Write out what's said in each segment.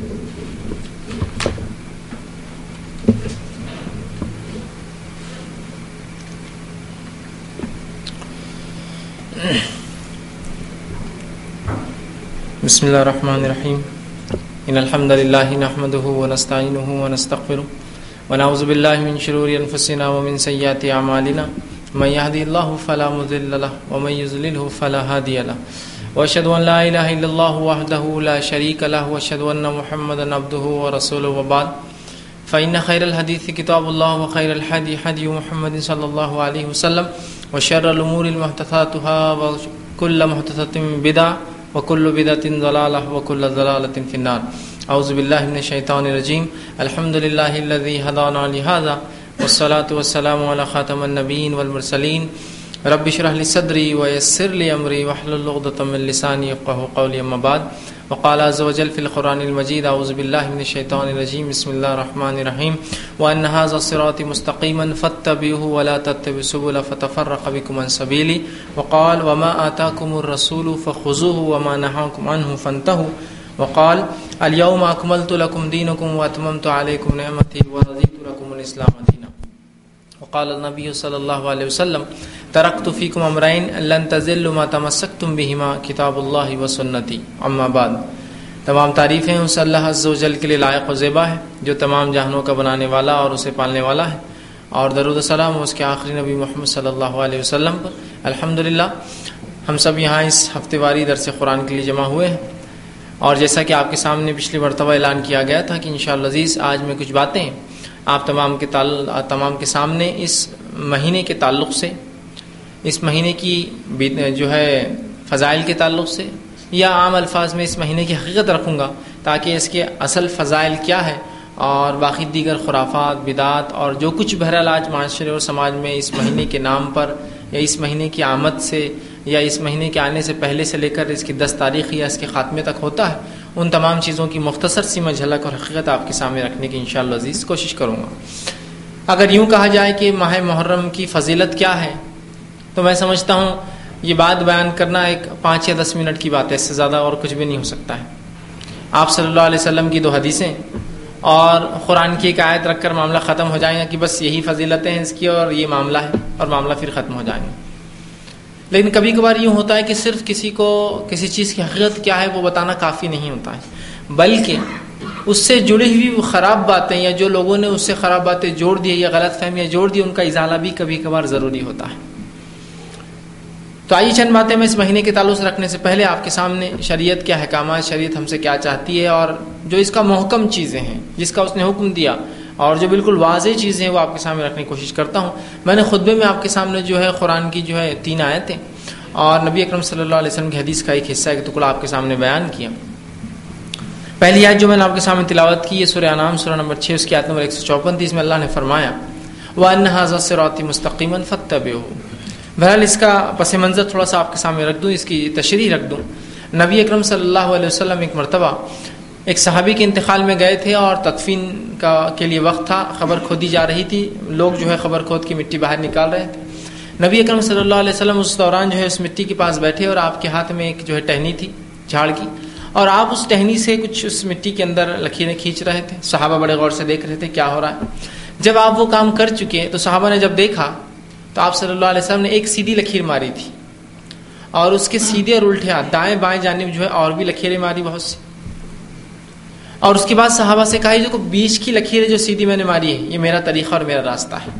بسم الله الرحمن الرحيم إن الحمد لله نحمده ونستعينه ونستغفره ونعوذ بالله من شرور أنفسنا ومن سيئات أعمالنا من يهدي الله فلا مضل له ومن يضلله فلا هادي له وأشهد أن لا إله إلا الله وحده لا شريك له وأشهد أن محمدا عبده ورسوله وبعد. فإن خير الحديث كتاب الله وخير الحدي حدي محمد صلى الله عليه وسلم وشر الأمور محدثاتها وكل محدثة بدعة وكل بدعة ضلالة وكل ضلالة في النار. أعوذ بالله من الشيطان الرجيم. الحمد لله الذي هدانا لهذا والصلاة والسلام على خاتم النبيين والمرسلين رب اشرح لي صدري ويسر لي أمري واحلل عقدة من لساني يفقهوا قولي أما بعد. وقال عز وجل في القرآن المجيد أعوذ بالله من الشيطان الرجيم. بسم الله الرحمن الرحيم. وأن هذا الصراط مستقيما فاتبعوه ولا تتبعوا السبل فتفرق بكم عن سبيلي. وقال وما آتاكم الرسول فخذوه وما نهاكم عنه فانتهوا. وقال اليوم أكملت لكم دينكم وأتممت عليكم نعمتي ورضيت لكم الإسلام دينا. وقال النبي صلى الله عليه وسلم، تركت فيكم امرين، لن تزلوا ما تمسكتم بهما، كتاب الله وسنتي. اما بعد، تمام تعریفیں اس اللہ عز و جل کے لیے لائق و زیبا ہے جو تمام جہانوں کا بنانے والا اور اسے پالنے والا ہے۔ اور درود السلام اس کے آخری نبی محمد صلی اللہ علیہ وسلم پر۔ الحمدللہ، ہم سب یہاں اس ہفتے واری درس قرآن کے لیے جمع ہوئے ہیں۔ اور جیسا کہ آپ کے سامنے پچھلی مرتبہ اعلان کیا گیا تھا کہ انشاءاللہ عزیز، آج میں کچھ باتیں آپ تمام کے تمام کے سامنے اس مہینے کے تعلق سے، اس مہینے کی جو ہے فضائل کے تعلق سے، یا عام الفاظ میں اس مہینے کی حقیقت رکھوں گا تاکہ اس کے اصل فضائل کیا ہے اور باقی دیگر خرافات، بدعات اور جو کچھ بہرحال آج معاشرے اور سماج میں اس مہینے کے نام پر یا اس مہینے کی آمد سے یا اس مہینے کے آنے سے پہلے سے لے کر اس کی دس تاریخ یا اس کے خاتمے تک ہوتا ہے ان تمام چیزوں کی مختصر سی میں جھلک اور حقیقت آپ کے سامنے رکھنے کی انشاءاللہ عزیز کوشش کروں گا۔ اگر یوں کہا جائے کہ ماہ محرم کی فضیلت کیا ہے، تو میں سمجھتا ہوں یہ بات بیان کرنا ایک پانچ یا دس منٹ کی بات ہے، اس سے زیادہ اور کچھ بھی نہیں ہو سکتا ہے۔ آپ صلی اللہ علیہ وسلم کی دو حدیثیں اور قرآن کی ایک آیت رکھ کر معاملہ ختم ہو جائیں گا کہ بس یہی فضیلتیں ہیں اس کی اور یہ معاملہ ہے اور معاملہ پھر ختم ہو جائیں گے لیکن کبھی کبھار یوں ہوتا ہے کہ صرف کسی کو کسی چیز کی حقیقت کیا ہے وہ بتانا کافی نہیں ہوتا ہے۔ بلکہ اس سے جڑی ہوئی خراب باتیں یا جو لوگوں نے اس سے خراب باتیں جوڑ دی یا غلط فہمیاں جوڑ دی، ان کا اضالہ بھی کبھی کبھار ضروری ہوتا ہے۔ تو آئیے چند باتیں میں اس مہینے کے تعلق سے رکھنے سے پہلے آپ کے سامنے شریعت کے احکامات شریعت ہم سے کیا چاہتی ہے اور جو اس کا محکم چیزیں ہیں، جس کا اس نے حکم دیا۔ اور جو بالکل واضح چیزیں ہیں وہ آپ کے سامنے رکھنے کی کوشش کرتا ہوں۔ میں نے خطبے میں آپ کے سامنے جو ہے قرآن کی جو ہے تین آیتیں اور نبی اکرم صلی اللہ علیہ وسلم کی حدیث کا ایک حصہ ایک ٹکڑا آپ کے سامنے بیان کیا۔ پہلی آیت جو میں نے آپ کے سامنے تلاوت کی یہ سورہ نام سورہ نمبر چھ، اس کی آیت نمبر ایک سو چوپن تھی اس میں اللہ نے فرمایا وہ انحاظ سے روتی مستقیم فتب ہو بہرحال اس کا پس منظر تھوڑا سا آپ کے سامنے رکھ دوں، اس کی تشریح رکھ دوں۔ نبی اکرم صلی اللہ علیہ وسلم ایک مرتبہ ایک صحابی کے انتقال میں گئے تھے اور تدفین کا کے لیے وقت تھا، خبر کھودی جا رہی تھی۔ لوگ جو ہے خبر کھود کی مٹی باہر نکال رہے تھے۔ نبی اکرم صلی اللہ علیہ وسلم اس دوران جو ہے اس مٹی کے پاس بیٹھے اور آپ کے ہاتھ میں ایک جو ہے ٹہنی تھی، جھاڑ کی۔ اور آپ اس ٹہنی سے کچھ اس مٹی کے اندر لکیریں کھینچ رہے تھے۔ صحابہ بڑے غور سے دیکھ رہے تھے کیا ہو رہا ہے۔ جب آپ وہ کام کر چکے تو صحابہ نے جب دیکھا تو آپ صلی اللہ علیہ وسلم نے ایک سیدھی لکیر ماری تھی۔ اور اس کے سیدھے اور الٹے ہاتھ، دائیں بائیں جانب جو ہے اور بھی لکیریں ماری بہت سی۔ اور اس کے بعد صحابہ سے کہا جو بیچ کی لکیریں جو سیدھی میں نے ماری ہے یہ میرا طریقہ اور میرا راستہ ہے۔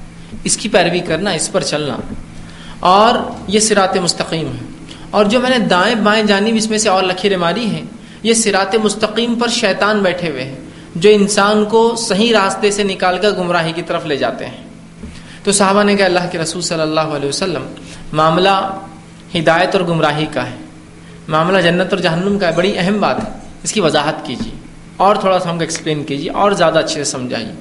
اس کی پیروی کرنا، اس پر چلنا۔ اور یہ سرات مستقیم ہے۔ اور جو میں نے دائیں بائیں جانب اس میں سے اور لکیریں ماری ہیں، یہ سرات مستقیم پر شیطان بیٹھے ہوئے ہیں، جو انسان کو صحیح راستے سے نکال کر گمراہی کی طرف لے جاتے ہیں۔ تو صحابہ نے کہا، اللہ کے رسول صلی اللہ علیہ وسلم، معاملہ ہدایت اور گمراہی کا ہے۔ معاملہ جنت اور جہنم کا ہے۔ بڑی اہم بات ہے۔ اس کی وضاحت کیجیے۔ اور تھوڑا سا ہم کو ایکسپلین کیجیے اور زیادہ اچھے سے سمجھائیے۔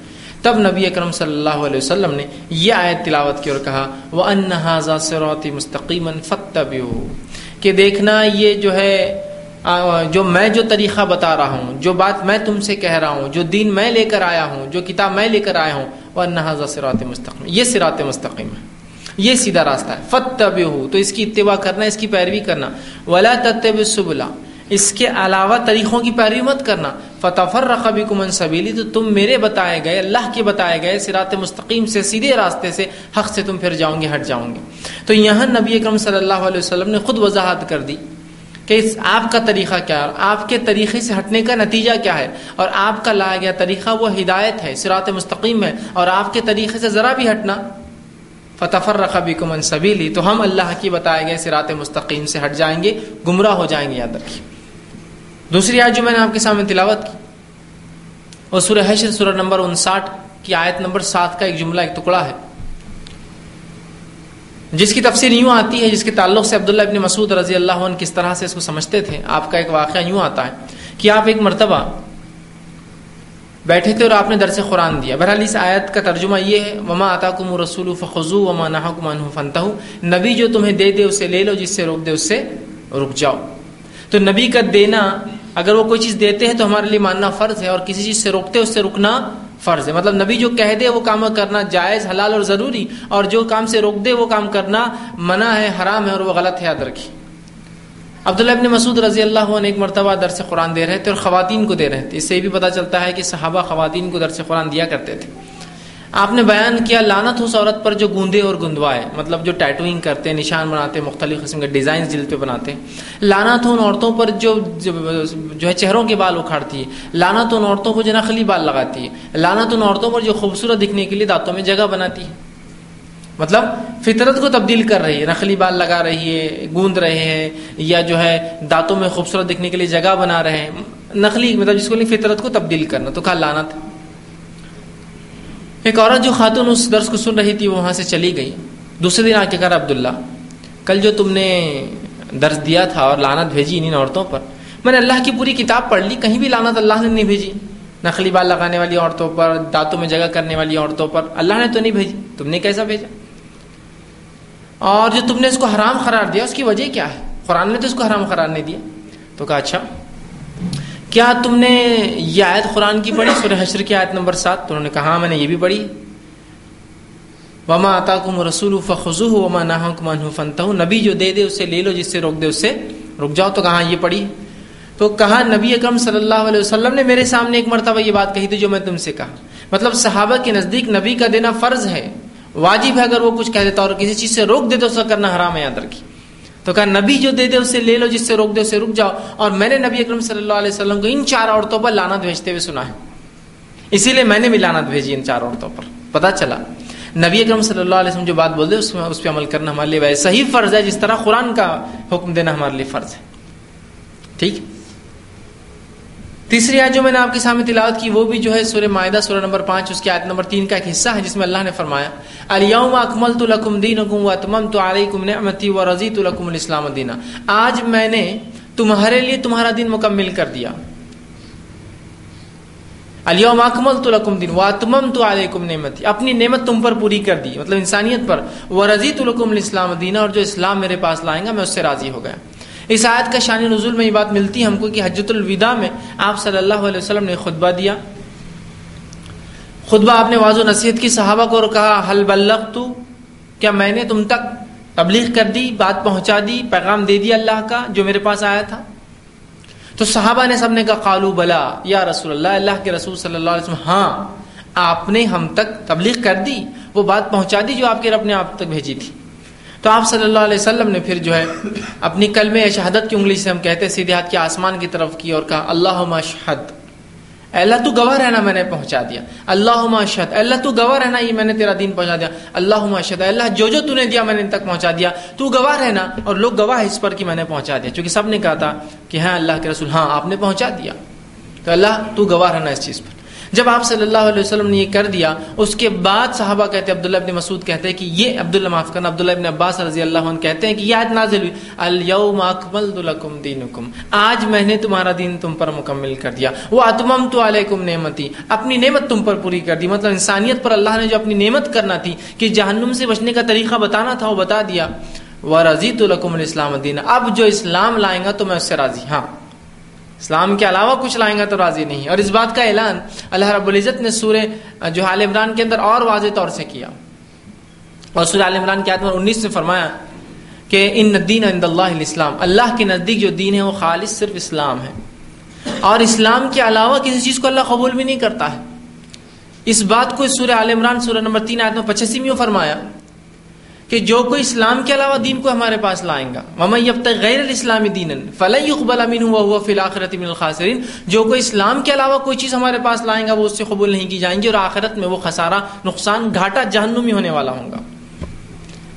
تب نبی اکرم صلی اللہ علیہ وسلم نے یہ آیت تلاوت کی اور کہا وہ انحاظہ سروتی مستقیم فتب کہ دیکھنا یہ جو ہے جو میں جو طریقہ بتا رہا ہوں، جو بات میں تم سے کہہ رہا ہوں، جو دین میں لے کر آیا ہوں، جو کتاب میں لے کر آیا ہوں وہ انحاظہ سرات مستقیم یہ سرات مستقیم ہے یہ سیدھا راستہ ہے۔ فتب تو اس کی اتباع کرنا، اس کی پیروی کرنا۔ ولا تب سبلا اس کے علاوہ طریقوں کی پیروی مت کرنا۔ فتفر رقبی کمن سبیلی تو تم میرے بتائے گئے، اللہ کے بتائے گئے سرات مستقیم سے، سیدھے راستے سے حق سے تم پھر جاؤں گے، ہٹ جاؤں گے۔ تو یہاں نبی اکرم صلی اللہ علیہ وسلم نے خود وضاحت کر دی کہ اس آپ کا طریقہ کیا ہے آپ کے طریقے سے ہٹنے کا نتیجہ کیا ہے۔ اور آپ کا لایا گیا طریقہ وہ ہدایت ہے سرات مستقیم ہے۔ اور آپ کے طریقے سے ذرا بھی ہٹنا۔ فتفر رقبی کو منصبی تو ہم اللہ کی بتائے گئے سرات مستقیم سے ہٹ جائیں گے، گمراہ ہو جائیں گے یاد رکھیے۔ دوسری آیت جو میں نے آپ کے سامنے تلاوت کی اور سورہ حشر سورہ نمبر انساٹھ کی آیت نمبر سات کا ایک جملہ، ایک ٹکڑا ہے۔ جس کی تفسیر یوں آتی ہے، جس کے تعلق سے عبداللہ ابن مسعود رضی اللہ عنہ کس طرح سے اس کو سمجھتے تھے، آپ کا ایک واقعہ یوں آتا ہے کہ آپ ایک مرتبہ بیٹھے تھے اور آپ نے درس قرآن دیا۔ بہرحال اس آیت کا ترجمہ یہ ہے، وما آتا کم رسول فخو وما نہ فنتا نبی جو تمہیں دے دے، اسے لے لو، جس سے روک دے، اس سے رک جاؤ۔ تو نبی کا دینا اگر وہ کوئی چیز دیتے ہیں تو ہمارے لیے ماننا فرض ہے اور کسی چیز سے روکتے اس سے رکنا فرض ہے۔ مطلب نبی جو کہہ دے وہ کام کرنا جائز، حلال اور ضروری، اور جو کام سے روک دے وہ کام کرنا منع ہے، حرام ہے اور وہ غلط ہے، یاد رکھی عبداللہ ابن مسعود رضی اللہ عنہ ایک مرتبہ درس قرآن دے رہے تھے اور خواتین کو دے رہے تھے۔ اس سے یہ بھی پتہ چلتا ہے کہ صحابہ خواتین کو درس قرآن دیا کرتے تھے۔ آپ نے بیان کیا لانت اس عورت پر جو گوندے اور گندوائے مطلب جو ٹیٹوئنگ کرتے ہیں نشان بناتے ہیں مختلف قسم کے ڈیزائن جلد پہ بناتے۔ ہیں لانت ان عورتوں پر جو جو ہے چہروں کے بال اکھاڑتی ہے۔ لانت ان عورتوں کو جو نقلی بال لگاتی ہے۔ لانت ان عورتوں پر جو خوبصورت دکھنے کے لیے دانتوں میں جگہ بناتی ہے۔ مطلب فطرت کو تبدیل کر رہی ہے نقلی بال لگا رہی ہے، گوند رہے ہیں، یا جو ہے دانتوں میں خوبصورت دکھنے کے لیے جگہ بنا رہے ہیں۔ نقلی مطلب جس کو فطرت کو تبدیل کرنا، تو کہا لانت ایک عورت جو خاتون اس درس کو سن رہی تھی وہاں سے چلی گئی۔ دوسرے دن آ کے کہا عبداللہ، کل جو تم نے درس دیا تھا اور لانت بھیجی ان عورتوں پر، میں نے اللہ کی پوری کتاب پڑھ لی، کہیں بھی لانت اللہ نے نہیں بھیجی۔ نقلی بال لگانے والی عورتوں پر، دانتوں میں جگہ کرنے والی عورتوں پر اللہ نے تو نہیں بھیجی۔ تم نے کیسا بھیجا؟ اور جو تم نے اس کو حرام قرار دیا، اس کی وجہ کیا ہے؟ قرآن نے تو اس کو حرام قرار نہیں دیا۔ تو کہا اچھا کیا تم نے یہ آیت قرآن کی پڑھی؟ سورہ حشر کی آیت نمبر سات تو انہوں نے کہا ہاں، میں نے یہ بھی پڑھی۔ وما آتا کم رسول فخو وما نہ فنتا ہوں نبی جو دے دے اسے لے لو جس سے روک دے اس سے رک جاؤ۔ تو کہاں یہ پڑھی؟ تو کہا نبی اکرم صلی اللہ علیہ وسلم نے میرے سامنے ایک مرتبہ یہ بات کہی تھی جو میں تم سے کہا۔ مطلب صحابہ کے نزدیک نبی کا دینا فرض ہے واجب ہے۔ اگر وہ کچھ کہہ دیتا اور کسی چیز سے روک دے تو اس کا کرنا حرام ہے یاد رکھی تو کہا، نبی جو دے دے اسے لے لو، جس سے روک دے اسے رک جاؤ۔ اور میں نے نبی اکرم صلی اللہ علیہ وسلم کو ان چار عورتوں پر لانت بھیجتے ہوئے سنا ہے۔ اسی لیے میں نے بھی لانت بھیجی ان چار عورتوں پر۔ پتا چلا، نبی اکرم صلی اللہ علیہ وسلم جو بات بول دے اس میں اس پہ عمل کرنا ہمارے لیے صحیح فرض ہے جس طرح قرآن کا حکم دینا ہمارے لیے فرض ہے۔ ٹھیک؟ تیسری آیت جو میں نے آپ کے سامنے تلاوت کی وہ بھی جو ہے سورہ معاہدہ سورہ نمبر پانچ، اس کی آیت نمبر تین کا ایک حصہ ہے جس میں اللہ نے فرمایا، الیوم اکمل تو لکم دین و تمم تو علیکم نعمتی و رضی تو لکم الاسلام دینا. آج میں نے تمہارے لیے تمہارا دین مکمل کر دیا۔ الیوم اکمل تو لکم دین و تمم تو علیکم نعمتی. اپنی نعمت تم پر پوری کر دی مطلب انسانیت پر۔ و رضی تو لکم الاسلام دینا اور جو اسلام میرے پاس لائیں گا، میں اس سے راضی ہو گیا۔ اس آیت کا شان نزول میں یہ بات ملتی ہے ہم کو کہ حجت الوداع میں آپ صلی اللہ علیہ وسلم نے خطبہ دیا۔ خطبہ آپ نے واض و نصیحت کی، صحابہ کو اور کہا حل بلغ تو کیا میں نے تم تک تبلیغ کر دی، بات پہنچا دی، پیغام دے دیا اللہ کا جو میرے پاس آیا تھا؟ تو صحابہ نے سب نے کہا، قالو بلا، یا رسول اللہ اللہ کے رسول صلی اللہ علیہ وسلم ہاں آپ نے ہم تک تبلیغ کر دی، وہ بات پہنچا دی جو آپ کے رب نے آپ تک بھیجی تھی۔ تو آپ صلی اللہ علیہ وسلم نے پھر جو ہے اپنی کلم شہادت کی انگلی سے ہم کہتے سیدھے ہاتھ کے آسمان کی طرف کی اور کہا اللہ مشہد اللہ تو گواہ رہنا میں نے پہنچا دیا۔ اللہ ماشد اللہ تو گواہ رہنا، یہ میں نے تیرا دین پہنچا دیا۔ اللہ ماشد اللہ جو جو تو نے دیا میں نے ان تک پہنچا دیا۔ تو گواہ رہنا اور لوگ گواہ اس پر کہ میں نے پہنچا دیا۔ چونکہ سب نے کہا تھا کہ ہاں اللہ کے رسول ہاں آپ نے پہنچا دیا۔ تو اللہ تو گواہ رہنا اس چیز پر۔ جب آپ صلی اللہ علیہ وسلم نے یہ کر دیا، اس کے بعد صحابہ کہتے، عبداللہ ابن مسعود کہتے ہیں کہ یہ عبداللہ معاف کرنا، عبداللہ ابن عباس رضی اللہ عنہ کہتے ہیں کہ یہ آیت نازل ہوئی۔ الیوم اکملت لکم دینکم آج میں نے تمہارا دین تم پر مکمل کر دیا۔ وہ اتمم تو علیکم نعمتی اپنی نعمت تم پر پوری کر دی۔ مطلب انسانیت پر اللہ نے جو اپنی نعمت کرنا تھی کہ جہنم سے بچنے کا طریقہ بتانا تھا، وہ بتا دیا۔ وہ رضی تو لکم الاسلام دین اب جو اسلام لائیں گا تو میں اس سے راضی ہاں۔ اسلام کے علاوہ کچھ لائیں گا تو راضی نہیں اور اس بات کا اعلان اللہ رب العزت نے سورہ، جو حال عمران کے اندر اور واضح طور سے کیا۔ اور سورہ عال عمران کے آدمی انیس نے فرمایا کہ ان دین عند اللہ اسلام اللہ کے نزدیک جو دین ہے وہ خالص صرف اسلام ہے۔ اور اسلام کے علاوہ کسی چیز کو اللہ قبول بھی نہیں کرتا ہے۔ اس بات کو سورہ عال عمران سورہ نمبر تین آیت میں پچاسی میں فرمایا۔ کہ جو کوئی اسلام کے علاوہ دین کو ہمارے پاس لائیں گا۔ ممئی اب تک غیر الاسلامی دین فلح اقبال امین ہوا ہوا فی الآخرت من الخاصرین جو کوئی اسلام کے علاوہ کوئی چیز ہمارے پاس لائیں گا، وہ اس سے قبول نہیں کی جائیں گی اور آخرت میں وہ خسارہ، نقصان گھاٹا جہنمی ہونے والا ہوگا۔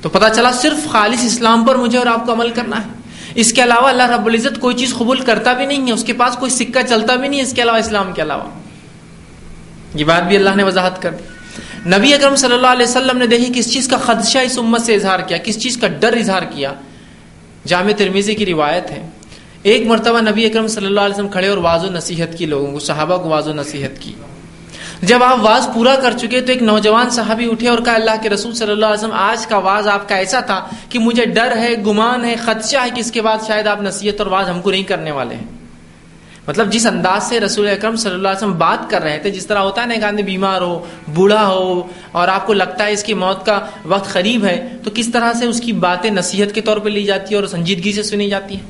تو پتہ چلا صرف خالص اسلام پر مجھے اور آپ کو عمل کرنا ہے۔ اس کے علاوہ اللہ رب العزت کوئی چیز قبول کرتا بھی نہیں ہے، اس کے پاس کوئی سکہ چلتا بھی نہیں ہے اس کے علاوہ اسلام کے علاوہ۔ یہ بات بھی اللہ نے وضاحت کر دی۔ نبی اکرم صلی اللہ علیہ وسلم نے دیکھی کس چیز کا خدشہ اس امت سے اظہار کیا، کس چیز کا ڈر اظہار کیا۔ جامع ترمیزی کی روایت ہے۔ ایک مرتبہ نبی اکرم صلی اللہ علیہ وسلم کھڑے اور واضح نصیحت کی، لوگوں کو، صحابہ کو واضح نصیحت کی۔ جب آپ واز پورا کر چکے تو ایک نوجوان صحابی اٹھے اور کہا، اللہ کے رسول صلی اللہ علیہ وسلم، آج کا واز آپ کا ایسا تھا کہ مجھے ڈر ہے، گمان ہے، خدشہ ہے کہ اس کے بعد شاید آپ نصیحت اور واز ہم کو نہیں کرنے والے ہیں۔ مطلب جس انداز سے رسول اکرم صلی اللہ علیہ وسلم بات کر رہے تھے، جس طرح ہوتا ہے نا کہ آدمی بیمار ہو، بوڑھا ہو، اور آپ کو لگتا ہے اس کی موت کا وقت قریب ہے، تو کس طرح سے اس کی باتیں نصیحت کے طور پہ لی جاتی ہے اور سنجیدگی سے سنی جاتی ہے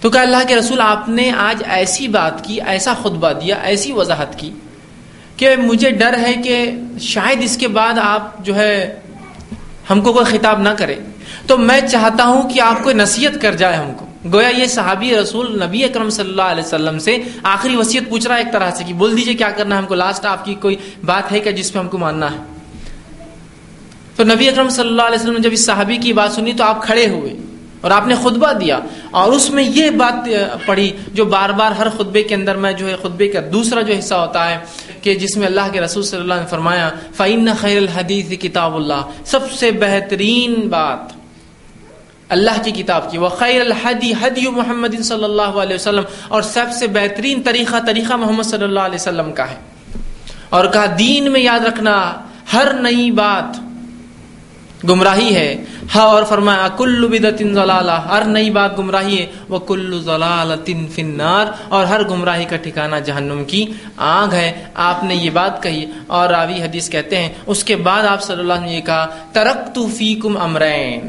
تو کہ اللہ کے رسول، آپ نے آج ایسی بات کی، ایسا خطبہ دیا، ایسی وضاحت کی کہ مجھے ڈر ہے کہ شاید اس کے بعد آپ جو ہے ہم کو کوئی خطاب نہ کرے۔ تو میں چاہتا ہوں کہ آپ کو نصیحت کر جائے ہم کو۔ گویا یہ صحابی رسول نبی اکرم صلی اللہ علیہ وسلم سے آخری وصیت پوچھ رہا ہے ایک طرح سے کہ بول دیجیے کیا کرنا ہے، ہم کو لاسٹ آپ کی کوئی بات ہے کہ جس پہ ہم کو ماننا ہے؟ تو نبی اکرم صلی اللہ علیہ وسلم نے جب اس صحابی کی بات سنی تو آپ کھڑے ہوئے اور آپ نے خطبہ دیا اور اس میں یہ بات پڑھی جو بار بار ہر خطبے کے اندر میں جو ہے خطبے کا دوسرا جو حصہ ہوتا ہے کہ جس میں اللہ کے رسول صلی اللہ نے فرمایا فعین خیر الحدیث کتاب اللہ سب سے بہترین بات اللہ کی کتاب کی وہ خیر الحدی حدی محمد صلی اللہ علیہ وسلم، اور سب سے بہترین طریقہ طریقہ محمد صلی اللہ علیہ وسلم کا ہے۔ اور کہا، دین میں یاد رکھنا، ہر نئی بات گمراہی ہے۔ ہاں اور فرمایا کلو بدت ضلالہ، ہر نئی بات گمراہی ہے۔ وہ کلو ضلال فنار اور ہر گمراہی کا ٹھکانہ جہنم کی آگ ہے۔ آپ نے یہ بات کہی، اور راوی حدیث کہتے ہیں، اس کے بعد آپ صلی اللہ نے یہ کہا ترک تو فیکم امرین۔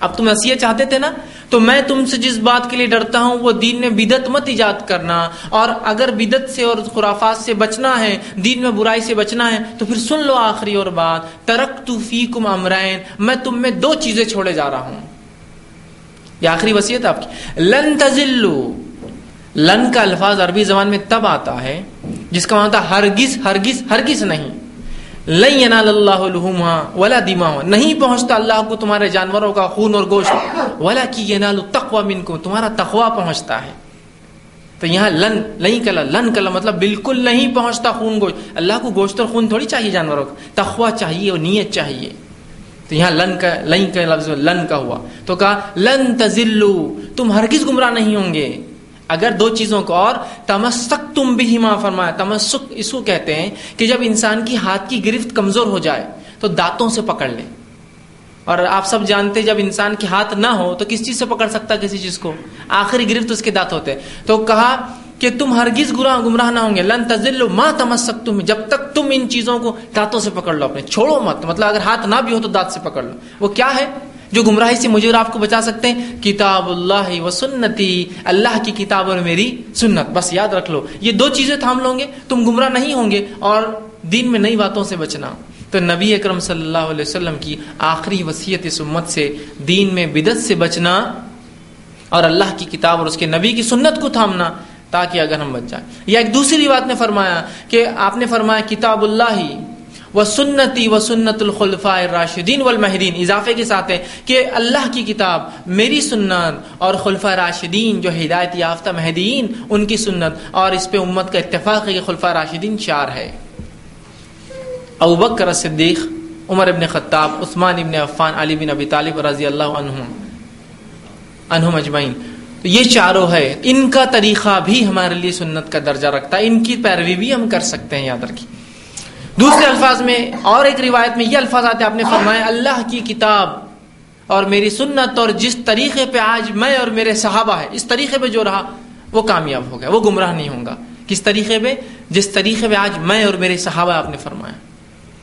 اب تم نصیحت چاہتے تھے نا؟ تو میں تم سے جس بات کے لیے ڈرتا ہوں، وہ دین میں بدت مت ایجاد کرنا۔ اور اگر بدت سے اور خرافات سے بچنا ہے، دین میں برائی سے بچنا ہے، تو پھر سن لو آخری اور بات۔ ترک تو فی کم امرائن میں تم میں دو چیزیں چھوڑے جا رہا ہوں۔ یہ آخری وصیت آپ کی۔ لن تزلو۔ لن کا الفاظ عربی زبان میں تب آتا ہے، جس کا معنی ہرگز ہرگز ہرگز نہیں۔ لئی اللہ ولا دیما نہیں پہنچتا اللہ کو تمہارے جانوروں کا خون اور گوشت. ولا کی ینال تقوا من کو تمہارا تقوا پہنچتا ہے. تو یہاں لن لئی کلا، لن کلا مطلب بالکل نہیں پہنچتا خون گوشت. اللہ کو گوشت اور خون تھوڑی چاہیے جانوروں کا تقوا چاہیے اور نیت چاہیے. تو یہاں لن کا لئی کا لفظ لن کا ہوا. تو کہا، لن تزلو، تم ہرگز گمراہ نہیں ہوں گے. اگر دو چیزوں کو اور تمسک تم بھی ماں فرمایا، تمسک اس کو کہتے ہیں کہ جب انسان کی ہاتھ کی گرفت کمزور ہو جائے تو دانتوں سے پکڑ لے۔ اور آپ سب جانتے جب انسان کے ہاتھ نہ ہو تو کس چیز سے پکڑ سکتا کسی چیز کو؟ آخری گرفت اس کے دانت ہوتے تو کہا کہ تم ہرگز گرا گمراہ نہ ہوں گے۔ لن تزل ماں تمسک تم جب تک تم ان چیزوں کو دانتوں سے پکڑ لو اپنے، چھوڑو مت۔ مطلب اگر ہاتھ نہ بھی ہو تو دانت سے پکڑ لو۔ وہ کیا ہے؟ جو گمراہی سے مجھے اور آپ کو بچا سکتے ہیں؟ کتاب اللہ و سنتی، اللہ کی کتاب اور میری سنت۔ بس یاد رکھ لو، یہ دو چیزیں تھام لو گے، تم گمراہ نہیں ہوں گے اور دین میں نئی باتوں سے بچنا۔ تو نبی اکرم صلی اللہ علیہ وسلم کی آخری وصیت سمت سے، دین میں بدت سے بچنا اور اللہ کی کتاب اور اس کے نبی کی سنت کو تھامنا تاکہ اگر ہم بچ جائیں۔ یا ایک دوسری بات نے فرمایا کہ آپ نے فرمایا کتاب اللہ ہی وہ سنتی و سنت الخلفاء راشدین والمہدین اضافے کے ساتھ ہے کہ اللہ کی کتاب، میری سنت اور خلفاء راشدین جو ہدایت یافتہ مہدین ان کی سنت اور اس پہ امت کا اتفاق ہے کہ خلفاء راشدین چار ہے۔ ابو بکر صدیق، عمر ابن خطاب، عثمان ابن عفان، علی بن ابی طالب رضی اللہ عنہم عنہم اجمعین۔ یہ چاروں ہے۔ ان کا طریقہ بھی ہمارے لیے سنت کا درجہ رکھتا ہے۔ ان کی پیروی بھی ہم کر سکتے ہیں، یاد رکھیے۔ دوسرے الفاظ میں اور ایک روایت میں یہ الفاظ آتے آپ نے فرمایا، اللہ کی کتاب اور میری سنت اور جس طریقے پہ آج میں اور میرے صحابہ ہے اس طریقے پہ جو رہا، وہ کامیاب ہو گیا، وہ گمراہ نہیں ہوگا کس طریقے پہ؟ جس طریقے پہ آج میں اور میرے صحابہ آپ نے فرمایا۔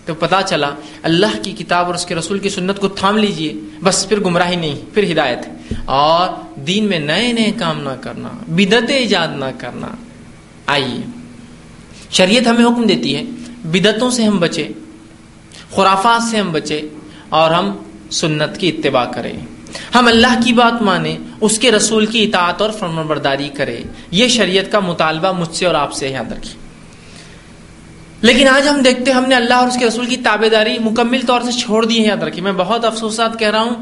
تو پتا چلا، اللہ کی کتاب اور اس کے رسول کی سنت کو تھام لیجیے، بس پھر گمراہی نہیں، پھر ہدایت اور دین میں نئے نئے کام نہ کرنا بدت ایجاد نہ کرنا۔ آئیے، شریعت ہمیں حکم دیتی ہے بدتوں سے ہم بچے خرافات سے ہم بچے اور ہم سنت کی اتباع کریں۔ ہم اللہ کی بات مانیں، اس کے رسول کی اطاعت اور فرم برداری کرے یہ شریعت کا مطالبہ مجھ سے اور آپ سے یاد رکھیں۔ لیکن آج ہم دیکھتے ہم نے اللہ اور اس کے رسول کی تابے داری مکمل طور سے چھوڑ دی ہے یاد رکھی میں بہت افسوسات کہہ رہا ہوں،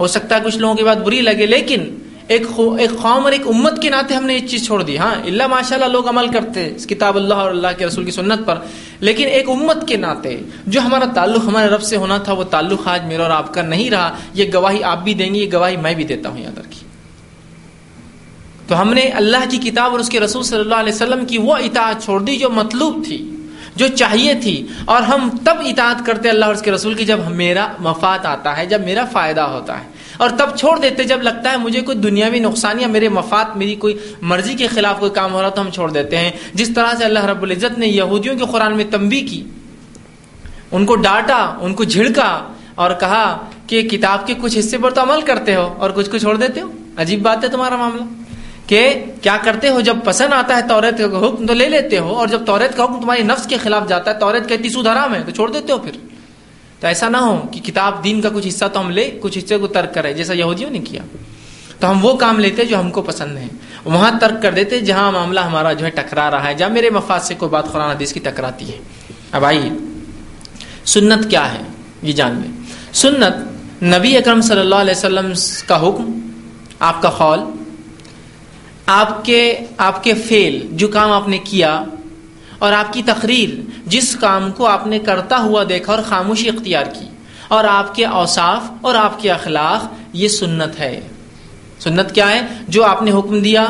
ہو سکتا ہے کچھ لوگوں کی بات بری لگے، لیکن ایک ایک قوم اور ایک امت کے ناطے ہم نے یہ چیز چھوڑ دی. ہاں اللہ ماشاء اللہ لوگ عمل کرتے اس کتاب اللہ اور اللہ کے رسول کی سنت پر. لیکن ایک امت کے ناطے، جو ہمارا تعلق ہمارے رب سے ہونا تھا، وہ تعلق آج میرا اور آپ کا نہیں رہا. یہ گواہی آپ بھی دیں گے، یہ گواہی میں بھی دیتا ہوں یاد رکھیے. تو ہم نے اللہ کی کتاب اور اس کے رسول صلی اللہ علیہ وسلم کی وہ اطاعت چھوڑ دی جو مطلوب تھی، جو چاہیے تھی. اور ہم تب اطاعت کرتے اللہ اور اس کے رسول کی جب میرا مفاد آتا ہے، جب میرا فائدہ ہوتا ہے. اور تب چھوڑ دیتے جب لگتا ہے مجھے کوئی دنیاوی نقصان یا میرے مفاد، میری کوئی مرضی کے خلاف کوئی کام ہو رہا تو ہم چھوڑ دیتے ہیں۔ جس طرح سے اللہ رب العزت نے یہودیوں کے قرآن میں تنبی کی، ان کو ڈانٹا، ان کو جھڑکا اور کہا کہ کتاب کے کچھ حصے پر تو عمل کرتے ہو اور کچھ کو چھوڑ دیتے ہو۔ عجیب بات ہے تمہارا معاملہ۔ کہ کیا کرتے ہو؟ جب پسند آتا ہے توریت کا حکم تو لے لیتے ہو اور جب توریت کا حکم تمہاری نفس کے خلاف جاتا ہے توریت کہتی سود حرام ہے تو چھوڑ دیتے ہو پھر۔ تو ایسا نہ ہو کہ کتاب دین کا کچھ حصہ تو ہم لے، کچھ حصے کو ترک کرے، جیسا یہودیوں نے کیا۔ تو ہم وہ کام لیتے جو ہم کو پسند ہے وہاں ترک کر دیتے جہاں معاملہ ہمارا جو ہے ٹکرا رہا ہے، جہاں میرے مفاد سے کوئی بات قرآن حدیث کی ٹکراتی ہے۔ اب آئیے۔ سنت کیا ہے؟ یہ جان لیں۔ سنت، نبی اکرم صلی اللہ علیہ وسلم کا حکم، آپ کا خول آپ کے آپ کے فیل جو کام آپ نے کیا اور آپ کی تقریر جس کام کو آپ نے کرتا ہوا دیکھا اور خاموشی اختیار کی اور آپ کے اوصاف اور آپ کے اخلاق، یہ سنت ہے۔ سنت کیا ہے؟ جو آپ نے حکم دیا،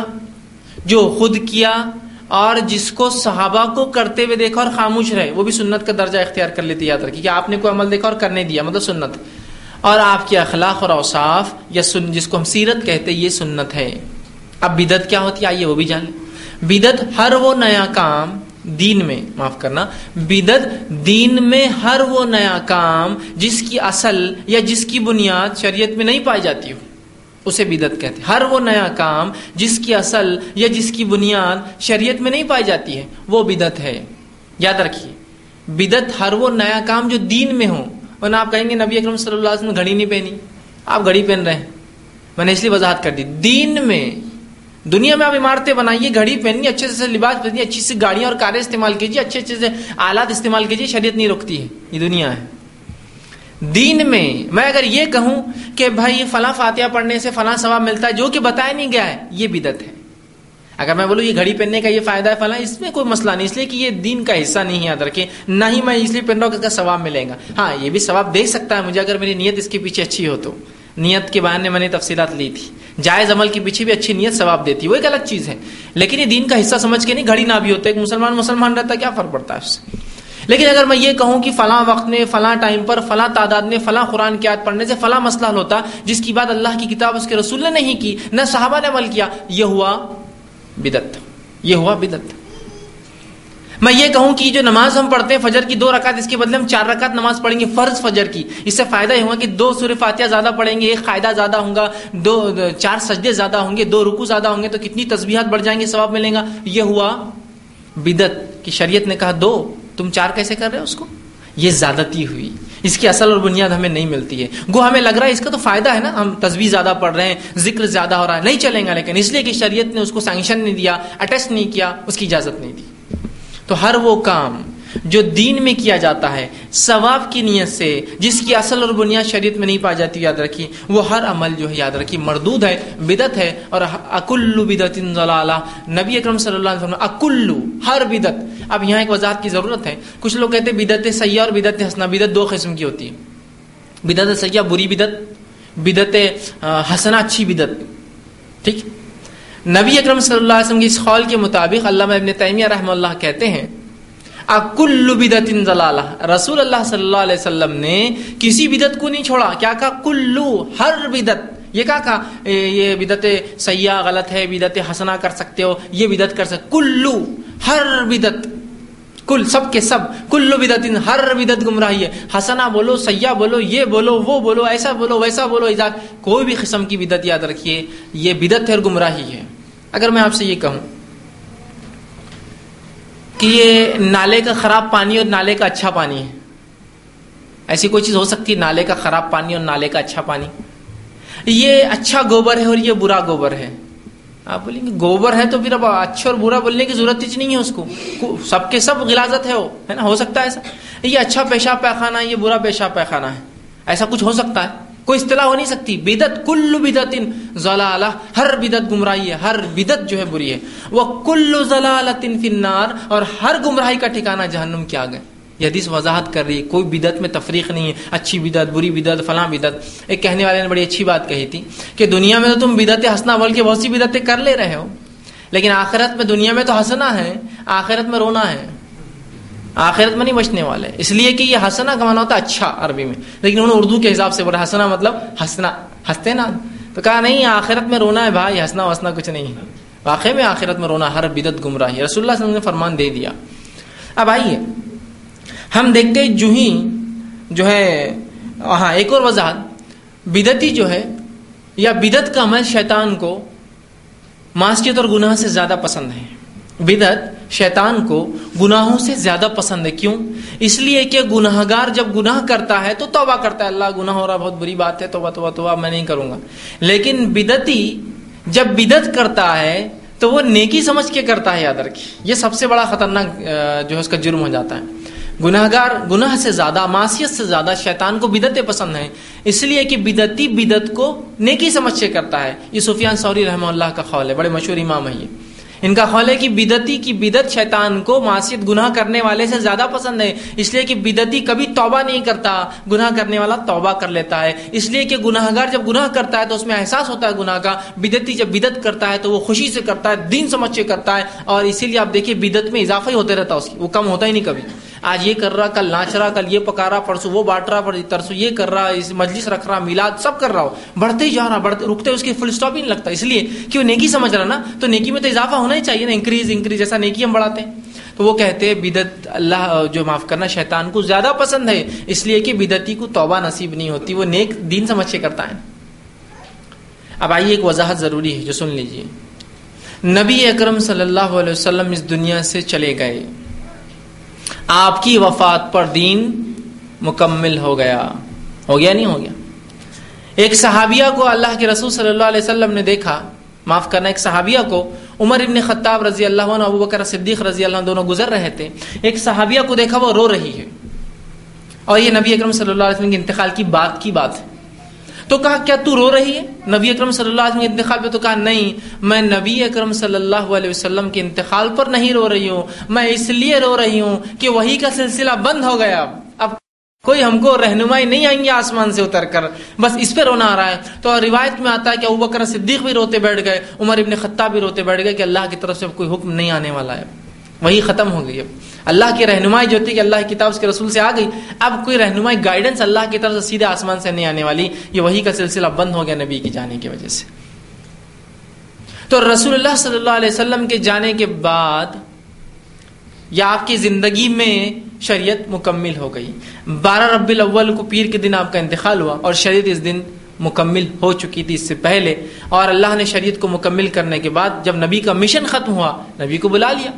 جو خود کیا اور جس کو صحابہ کو کرتے ہوئے دیکھا اور خاموش رہے، وہ بھی سنت کا درجہ اختیار کر لیتے، یاد رکھیے کہ آپ نے کوئی عمل دیکھا اور کرنے دیا مطلب سنت۔ اور آپ کے اخلاق اور اوصاف یا سن، جس کو ہم سیرت کہتے، یہ سنت ہے۔ اب بدت کیا ہوتی؟ ہے آئیے وہ بھی جان لیں۔ بدت ہر وہ نیا کام دین میں، معاف کرنا بدت دین میں ہر وہ نیا کام جس کی اصل یا جس کی بنیاد شریعت میں نہیں پائی جاتی ہو، اسے بدت کہتے ہر وہ نیا کام جس کی اصل یا جس کی بنیاد شریعت میں نہیں پائی جاتی ہے، وہ بدت ہے۔ یاد رکھیے بدت ہر وہ نیا کام جو دین میں ہو۔ ورنہ آپ کہیں گے، نبی اکرم صلی اللہ علیہ وسلم گھڑی نہیں پہنی۔ آپ گھڑی پہن رہے ہیں۔ میں نے اس لیے وضاحت کر دی۔ دین میں دنیا میں آپ عمارتیں بنائیے، گھڑی پہنیے، اچھے سے لباس پہنیے، اچھی سی گاڑیاں اور کاریں استعمال کیجیے، اچھے اچھے سے آلات استعمال کیجیے، شریعت نہیں روکتی ہے، یہ دنیا ہے۔ دین میں میں اگر یہ کہوں کہ بھائی فلاں فاتحہ پڑھنے سے فلاں ثواب ملتا ہے، جو کہ بتایا نہیں گیا ہے، یہ بدت ہے۔ اگر میں بولوں یہ گھڑی پہننے کا یہ فائدہ ہے فلاں، اس میں کوئی مسئلہ نہیں، اس لیے کہ یہ دین کا حصہ نہیں ہے، یاد رکھے نہ ہی میں اس لیے پہن رہا ہوں کہ ثواب ملے گا۔ ہاں یہ بھی ثواب دے سکتا ہے مجھے، اگر میری نیت اس کے پیچھے اچھی ہو تو۔ نیت کے بارے میں نے تفصیلات لی تھی۔ جائز عمل کے پیچھے بھی اچھی نیت ثواب دیتی۔ ہے وہ ایک الگ چیز ہے۔ لیکن یہ دین کا حصہ سمجھ کے نہیں، گھڑی نہ بھی ہوتا ایک مسلمان مسلمان رہتا ہے، کیا فرق پڑتا ہے اس سے؟ لیکن اگر میں یہ کہوں کہ فلاں وقت میں، فلاں ٹائم پر، فلاں تعداد میں، فلاں قرآن کی یاد پڑھنے سے فلاں مسئلہ ہوتا، جس کی بات اللہ کی کتاب، اس کے رسول نے نہیں کی، نہ صحابہ نے عمل کیا، یہ ہوا بدت یہ ہوا بدت میں یہ کہوں کہ جو نماز ہم پڑھتے ہیں فجر کی دو رکعت، اس کے بدلے ہم چار رکعت نماز پڑھیں گے فرض فجر کی۔ اس سے فائدہ یہ ہوگا کہ دو سور فاتحہ زیادہ پڑھیں گے، ایک قاعدہ زیادہ ہوں گا، دو، چار سجدے زیادہ ہوں گے، دو رکو زیادہ ہوں گے، تو کتنی تصویرات بڑھ جائیں گے، ثواب ملے گا۔ یہ ہوا بدت کی شریعت نے کہا، دو، تم چار کیسے کر رہے ہو اس کو؟ یہ زیادتی ہوئی۔ اس کی اصل اور بنیاد ہمیں نہیں ملتی ہے۔ گو ہمیں لگ رہا ہے اس کا تو فائدہ ہے نا، ہم تصویر زیادہ پڑھ رہے ہیں، ذکر زیادہ ہو رہا ہے، نہیں چلیں گا، لیکن اس لیے کہ شریعت نے اس کو سینکشن نہیں دیا اٹیسٹ نہیں کیا، اس کی اجازت نہیں دی۔ تو ہر وہ کام جو دین میں کیا جاتا ہے، ثواب کی نیت سے، جس کی اصل اور بنیاد شریعت میں نہیں پائی جاتی، یاد رکھی وہ ہر عمل جو ہے، یاد رکھی مردود ہے بدت ہے، اور اکلو بدت نبی اکرم صلی اللہ علیہ وسلم اکلو ہر بدت اب یہاں ایک وضاحت کی ضرورت ہے۔ کچھ لوگ کہتے ہیں بدت سیاح اور بدت حسنا بدت دو قسم کی ہوتی ہے بدت سیاح، بری بدت بدت حسنا اچھی بدت ٹھیک؟ نبی اکرم صلی اللہ علیہ وسلم کی اس خول کے مطابق علامہ ابن تیمیہ رحم اللہ کہتے ہیں، اکل بدت ضلالہ، رسول اللہ صلی اللہ علیہ وسلم نے کسی بدت کو نہیں چھوڑا، کیا کہا؟ کلو، ہر بدت یہ کہا کہا؟ یہ بدت سیاح غلط ہے بدت حسنا کر سکتے ہو، یہ بدت کر سکتے کلو، ہر بدت کل سب کے سب کلو بدت ہر بدت گمراہی ہے۔ حسنا بولو، سیاح بولو، یہ بولو، وہ بولو، ایسا بولو، ویسا بولو کوئی بھی قسم کی بدت یاد رکھیے، یہ بدت ہے اور گمراہی ہے۔ اگر میں آپ سے یہ کہوں کہ یہ نالے کا خراب پانی اور نالے کا اچھا پانی ہے۔ ایسی کوئی چیز ہو سکتی ہے، نالے کا خراب پانی اور نالے کا اچھا پانی؟ یہ اچھا گوبر ہے اور یہ برا گوبر ہے۔ آپ بولیں گے گوبر ہے تو پھر اب اچھا اور برا بولنے کی ضرورت ہی نہیں ہے اس کو۔ سب کے سب غلازت ہے وہ، ہے نا؟ ہو سکتا ہے ایسا۔ یہ اچھا پیشاب پیخانہ ہے، یہ برا پیشاب پیخانہ ہے۔ ایسا کچھ ہو سکتا ہے۔ کوئی اصطلاح ہو نہیں سکتی۔ بدت کل بدت ضلال ہر بدت گمراہی ہے، ہر بدت جو ہے بری ہے۔ وہ کل ضلالت فی النار اور ہر گمراہی کا ٹھکانہ جہنم کیا گئے یہ حدیث وضاحت کر رہی ہے، کوئی بدت میں تفریق نہیں ہے، اچھی بدت بری بدت فلاں بدت ایک کہنے والے نے بڑی اچھی بات کہی تھی کہ دنیا میں تو تم بدت ہنسنا بول کے بہت سی بدتیں کر لے رہے ہو، لیکن آخرت میں دنیا میں تو ہنسنا ہے، آخرت میں رونا ہے۔ آخرت میں نہیں بچنے والے۔ اس لیے کہ یہ ہنسنا کا مانا ہوتا ہے اچھا عربی میں، لیکن انہوں نے اردو کے حساب سے بولا ہنسنا مطلب ہنسنا ہنستے نا تو کہا نہیں، آخرت میں رونا ہے بھائی ہنسنا وسنا کچھ نہیں۔ ہے واقعی میں آخرت میں رونا، ہر بدت گمراہی رسول اللہ صلی اللہ علیہ وسلم نے فرمان دے دیا۔ اب آئیے۔ ہم دیکھتے جو ہی جو ہے ہاں ایک اور وضاحت۔ بدتی جو ہے، یا بدت کا عمل شیطان کو معاشیت اور گناہ سے زیادہ پسند ہے۔ بدت شیطان کو گناہوں سے زیادہ پسند ہے۔ کیوں؟ اس لیے کہ گناہ گار جب گناہ کرتا ہے تو توبہ کرتا ہے۔ اللہ، گناہ ہو رہا، بہت بری بات ہے، توبہ توبہ توبہ، میں نہیں کروں گا۔ لیکن بدتی جب بدت کرتا ہے تو وہ نیکی سمجھ کے کرتا ہے، یاد رکھیے۔ یہ سب سے بڑا خطرناک جو ہے، اس کا جرم ہو جاتا ہے۔ گناہ گار گناہ سے زیادہ معاشیت سے زیادہ شیطان کو بدتیں پسند ہیں۔ اس لیے کہ بدتی بدت کو نیکی سمجھ کے کرتا ہے۔ یہ سفیان سوری رحمہ اللہ کا خول ہے، بڑے مشہور امام ہے یہ۔ ان کا خول ہے کہ بدتی کی بدت شیطان کو معاشیت گناہ کرنے والے سے زیادہ پسند ہے اس لیے کہ بدتی کبھی توبہ نہیں کرتا، گناہ کرنے والا توبہ کر لیتا ہے۔ اس لیے کہ گناہ گار جب گناہ کرتا ہے تو اس میں احساس ہوتا ہے گناہ کا۔ بدتی جب بدت کرتا ہے تو وہ خوشی سے کرتا ہے، دین سمجھ کے کرتا ہے اور اسی لیے آپ دیکھیے بدت میں اضافہ ہی ہوتے رہتا ہے اس کی۔ وہ کم ہوتا ہی نہیں کبھی۔ آج یہ کر رہا، کل ناچ رہا، کل یہ پکا رہا، پرسوں وہ بانٹ رہا ترسو یہ کر رہا مجلس رکھ رہا، میلاد سب کر رہا ہو۔ بڑھتے ہی جا رہا، بڑھتے، رکتے اس کی فل اسٹاپ ہی نہیں لگتا۔ اس لیے کہ وہ نیکی سمجھ رہا نا، تو نیکی میں تو اضافہ ہونا ہی چاہیے نا انکریز انکریز جیسا نیکی ہم بڑھاتے ہیں۔ تو وہ کہتے ہیں بدت اللہ، جو معاف کرنا شیطان کو زیادہ پسند ہے، اس لیے کہ بدتی کو توبہ نصیب نہیں ہوتی، وہ نیک دین سمجھ کے کرتا ہے۔ اب آئیے ایک وضاحت ضروری ہے، جو سن لیجیے نبی اکرم صلی اللہ علیہ وسلم اس دنیا سے چلے گئے۔ آپ کی وفات پر دین مکمل ہو گیا۔ ہو گیا نہیں ہو گیا۔ ایک صحابیہ کو اللہ کے رسول صلی اللہ علیہ وسلم نے دیکھا۔ معاف کرنا، ایک صحابیہ کو عمر ابن خطاب رضی اللہ عنہ، ابو بکر صدیق رضی اللہ عنہ دونوں گزر رہے تھے۔ ایک صحابیہ کو دیکھا، وہ رو رہی ہے۔ اور یہ نبی اکرم صلی اللہ علیہ وسلم کے انتقال کی بات کی بات ہے۔ تو کہا، کیا تو رو رہی ہے؟ نبی اکرم صلی اللہ علیہ وسلم کے انتقال پہ تو کہا، نہیں، میں نبی اکرم صلی اللہ علیہ وسلم کے انتقال پر نہیں رو رہی ہوں۔ میں اس لیے رو رہی ہوں کہ وہی کا سلسلہ بند ہو گیا۔ اب کوئی ہم کو رہنمائی نہیں آئیں گے آسمان سے اتر کر۔ بس اس پہ رونا آ رہا ہے۔ تو روایت میں آتا ہے کہ ابو بکر صدیق بھی روتے بیٹھ گئے، عمر ابن خطاب بھی روتے بیٹھ گئے کہ اللہ کی طرف سے کوئی حکم نہیں آنے والا ہے۔ وہی ختم ہو گئی اب اللہ کی رہنمائی جو تھی کہ اللہ کی کتاب اس کے رسول سے آ گئی، اب کوئی رہنمائی گائیڈنس اللہ کی طرف سے سیدھے آسمان سے نہیں آنے والی۔ یہ وہی کا سلسلہ بند ہو گیا نبی کی جانے کی وجہ سے۔ تو رسول اللہ صلی اللہ علیہ وسلم کے جانے کے بعد یا آپ کی زندگی میں شریعت مکمل ہو گئی۔ بارہ ربی الاول کو پیر کے دن آپ کا انتقال ہوا اور شریعت اس دن مکمل ہو چکی تھی اس سے پہلے۔ اور اللہ نے شریعت کو مکمل کرنے کے بعد جب نبی کا مشن ختم ہوا، نبی کو بلا لیا۔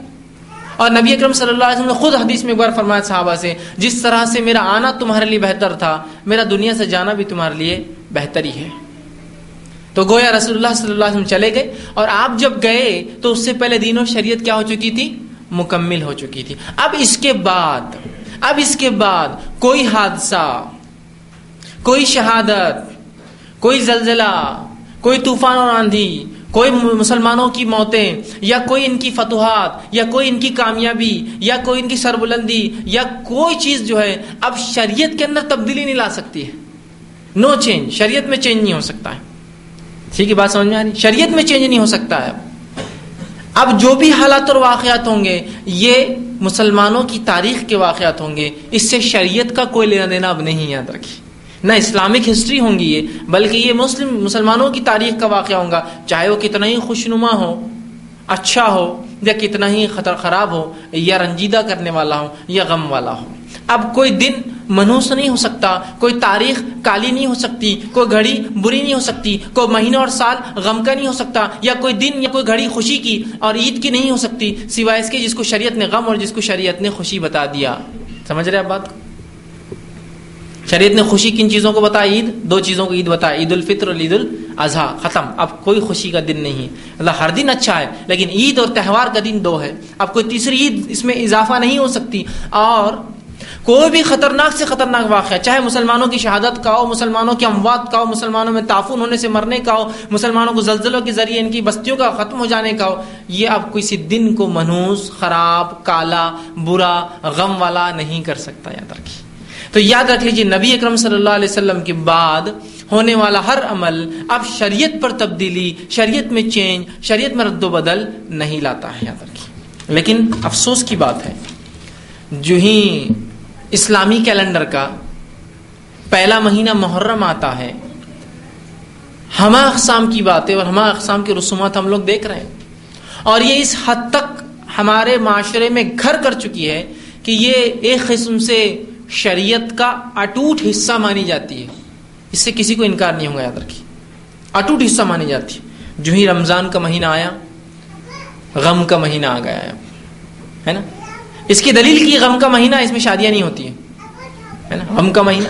اور نبی اکرم صلی اللہ علیہ وسلم نے خود حدیث میں ایک بار فرمایا صحابہ سے، جس طرح سے میرا آنا تمہارے لیے بہتر تھا، میرا دنیا سے جانا بھی تمہارے لیے بہتر ہی ہے۔ تو گویا رسول اللہ صلی اللہ علیہ وسلم چلے گئے، اور آپ جب گئے تو اس سے پہلے دین و شریعت کیا ہو چکی تھی؟ مکمل ہو چکی تھی۔ اب اس کے بعد، اب اس کے بعد کوئی حادثہ، کوئی شہادت، کوئی زلزلہ، کوئی طوفان اور آندھی کوئی مسلمانوں کی موتیں، یا کوئی ان کی فتوحات، یا کوئی ان کی کامیابی، یا کوئی ان کی سربلندی، یا کوئی چیز جو ہے، اب شریعت کے اندر تبدیلی نہیں لا سکتی ہے۔ نو چینج شریعت میں چینج نہیں ہو سکتا ہے۔ ٹھیک ہے، بات سمجھ میں آ رہی شریعت میں چینج نہیں ہو سکتا ہے۔ اب اب جو بھی حالات اور واقعات ہوں گے، یہ مسلمانوں کی تاریخ کے واقعات ہوں گے۔ اس سے شریعت کا کوئی لینا دینا اب نہیں یاد رکھی نہ اسلامک ہسٹری ہوں گی یہ، بلکہ یہ مسلم، مسلمانوں کی تاریخ کا واقعہ ہوں گا۔ چاہے وہ کتنا ہی خوشنما ہو اچھا ہو، یا کتنا ہی خطر خراب ہو، یا رنجیدہ کرنے والا ہو، یا غم والا ہو۔ اب کوئی دن منوس نہیں ہو سکتا، کوئی تاریخ کالی نہیں ہو سکتی، کوئی گھڑی بری نہیں ہو سکتی، کوئی مہینہ اور سال غم کا نہیں ہو سکتا، یا کوئی دن یا کوئی گھڑی خوشی کی اور عید کی نہیں ہو سکتی، سوائے اس کے جس کو شریعت نے غم اور جس کو شریعت نے خوشی بتا دیا۔ سمجھ رہے آپ بات کو؟ شریعت نے خوشی کن چیزوں کو بتایا؟ عید، دو چیزوں کو عید بتایا عید الفطر اور عید الاضحیٰ ختم۔ اب کوئی خوشی کا دن نہیں ہے۔ اللہ ہر دن اچھا ہے، لیکن عید اور تہوار کا دن دو ہے۔ اب کوئی تیسری عید اس میں اضافہ نہیں ہو سکتی۔ اور کوئی بھی خطرناک سے خطرناک واقعہ، چاہے مسلمانوں کی شہادت کا ہو، مسلمانوں کی اموات کا ہو، مسلمانوں میں تعفن ہونے سے مرنے کا ہو، مسلمانوں کو زلزلوں کے ذریعے ان کی بستیوں کا ختم ہو جانے کا ہو، یہ اب کسی دن کو منوس خراب، کالا، برا، غم والا نہیں کر سکتا، یاد رکھیے۔ تو یاد رکھ لیجیے نبی اکرم صلی اللہ علیہ وسلم کے بعد ہونے والا ہر عمل اب شریعت پر تبدیلی، شریعت میں چینج، شریعت میں رد و بدل نہیں لاتا ہے، یاد رکھیے۔ لیکن افسوس کی بات ہے، جو ہی اسلامی کیلنڈر کا پہلا مہینہ محرم آتا ہے، ہما اقسام کی باتیں اور ہما اقسام کی رسومات ہم لوگ دیکھ رہے ہیں۔ اور یہ اس حد تک ہمارے معاشرے میں گھر کر چکی ہے کہ یہ ایک قسم سے شریعت کا اٹوٹ حصہ مانی جاتی ہے۔ اس سے کسی کو انکار نہیں ہوگا یاد رکھیے۔ اٹوٹ حصہ مانی جاتی ہے۔ جو ہی رمضان کا مہینہ آیا، غم کا مہینہ آ گیا ہے نا؟ اس کی دلیل کی غم کا مہینہ، اس میں شادیاں نہیں ہوتی ہیں۔ نا؟ غم کا مہینہ۔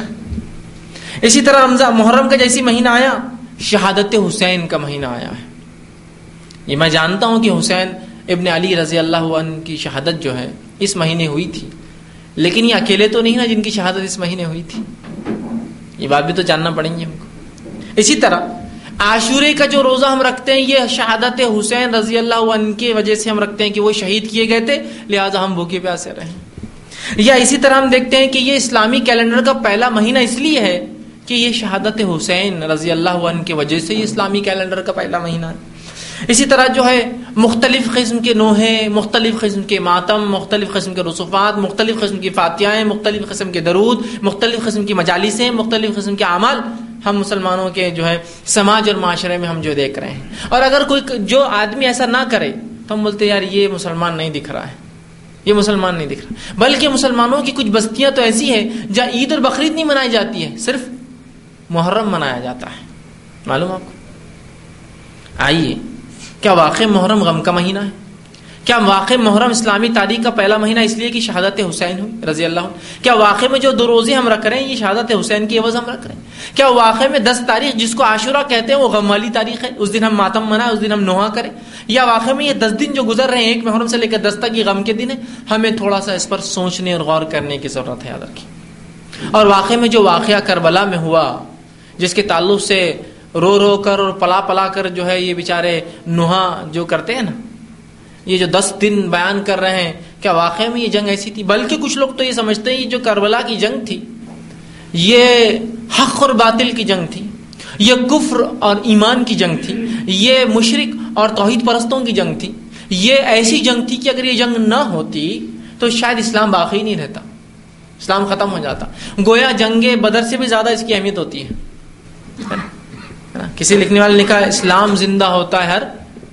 اسی طرح رمضان، محرم کا جیسی مہینہ آیا، شہادت حسین کا مہینہ آیا ہے۔ یہ میں جانتا ہوں کہ حسین ابن علی رضی اللہ عنہ کی شہادت جو ہے، اس مہینے ہوئی تھی۔ لیکن یہ اکیلے تو نہیں نا جن کی شہادت اس مہینے ہوئی تھی۔ یہ بات بھی تو جاننا پڑیں گے ہم کو۔ اسی طرح عاشورے کا جو روزہ ہم رکھتے ہیں، یہ شہادت حسین رضی اللہ عنہ کی وجہ سے ہم رکھتے ہیں کہ وہ شہید کیے گئے تھے، لہٰذا ہم بھوکے پیاسے رہے یا اسی طرح ہم دیکھتے ہیں کہ یہ اسلامی کیلنڈر کا پہلا مہینہ اس لیے ہے کہ یہ شہادت حسین رضی اللہ عنہ کی وجہ سے یہ اسلامی کیلنڈر کا پہلا مہینہ ہے۔ اسی طرح جو ہے مختلف قسم کے نوحے، مختلف قسم کے ماتم، مختلف قسم کے رسوفات، مختلف قسم کی فاتحائیں، مختلف قسم کے درود، مختلف قسم کی مجالسیں، مختلف قسم کے اعمال ہم مسلمانوں کے جو ہے سماج اور معاشرے میں ہم جو دیکھ رہے ہیں۔ اور اگر کوئی جو آدمی ایسا نہ کرے تو ہم بولتے یار، یہ مسلمان نہیں دکھ رہا ہے۔ یہ مسلمان نہیں دکھ رہا۔ بلکہ مسلمانوں کی کچھ بستیاں تو ایسی ہیں جہاں عید اور بقرعید نہیں منائی جاتی ہے، صرف محرم منایا جاتا ہے۔ معلوم آپ کو؟ آئیے۔ کیا واقع محرم غم کا مہینہ ہے؟ کیا واقع محرم اسلامی تاریخ کا پہلا مہینہ اس لیے کہ شہادت حسین ہوئی؟ رضی اللہ عنہ. کیا واقع میں جو دو روزے ہم رکھ رہے ہیں، یہ شہادت حسین کی عوض ہم رکھ رہے ہیں؟ کیا واقع میں دس تاریخ جس کو عاشورہ کہتے ہیں، وہ غم والی تاریخ ہے؟ اس دن ہم ماتم منائے اس دن ہم نوحا کریں؟ یا واقع میں یہ دس دن جو گزر رہے ہیں، ایک محرم سے لے کر دس تک یہ غم کے دن ہے ہمیں تھوڑا سا اس پر سوچنے اور غور کرنے کی ضرورت ہے، یاد رکھیں۔ اور واقع میں جو واقعہ کربلا میں ہوا، جس کے تعلق سے رو رو کر اور پلا پلا کر جو ہے یہ بیچارے نوحا جو کرتے ہیں نا، یہ جو دس دن بیان کر رہے ہیں، کیا واقعی میں یہ جنگ ایسی تھی؟ بلکہ کچھ لوگ تو یہ سمجھتے ہیں یہ جو کربلا کی جنگ تھی، یہ حق اور باطل کی جنگ تھی، یہ کفر اور ایمان کی جنگ تھی، یہ مشرق اور توحید پرستوں کی جنگ تھی، یہ ایسی جنگ تھی کہ اگر یہ جنگ نہ ہوتی تو شاید اسلام باقی نہیں رہتا، اسلام ختم ہو جاتا۔ گویا جنگ بدر سے بھی زیادہ اس کی اہمیت ہوتی ہے کسی لکھنے والے نے کہا اسلام زندہ ہوتا ہے ہر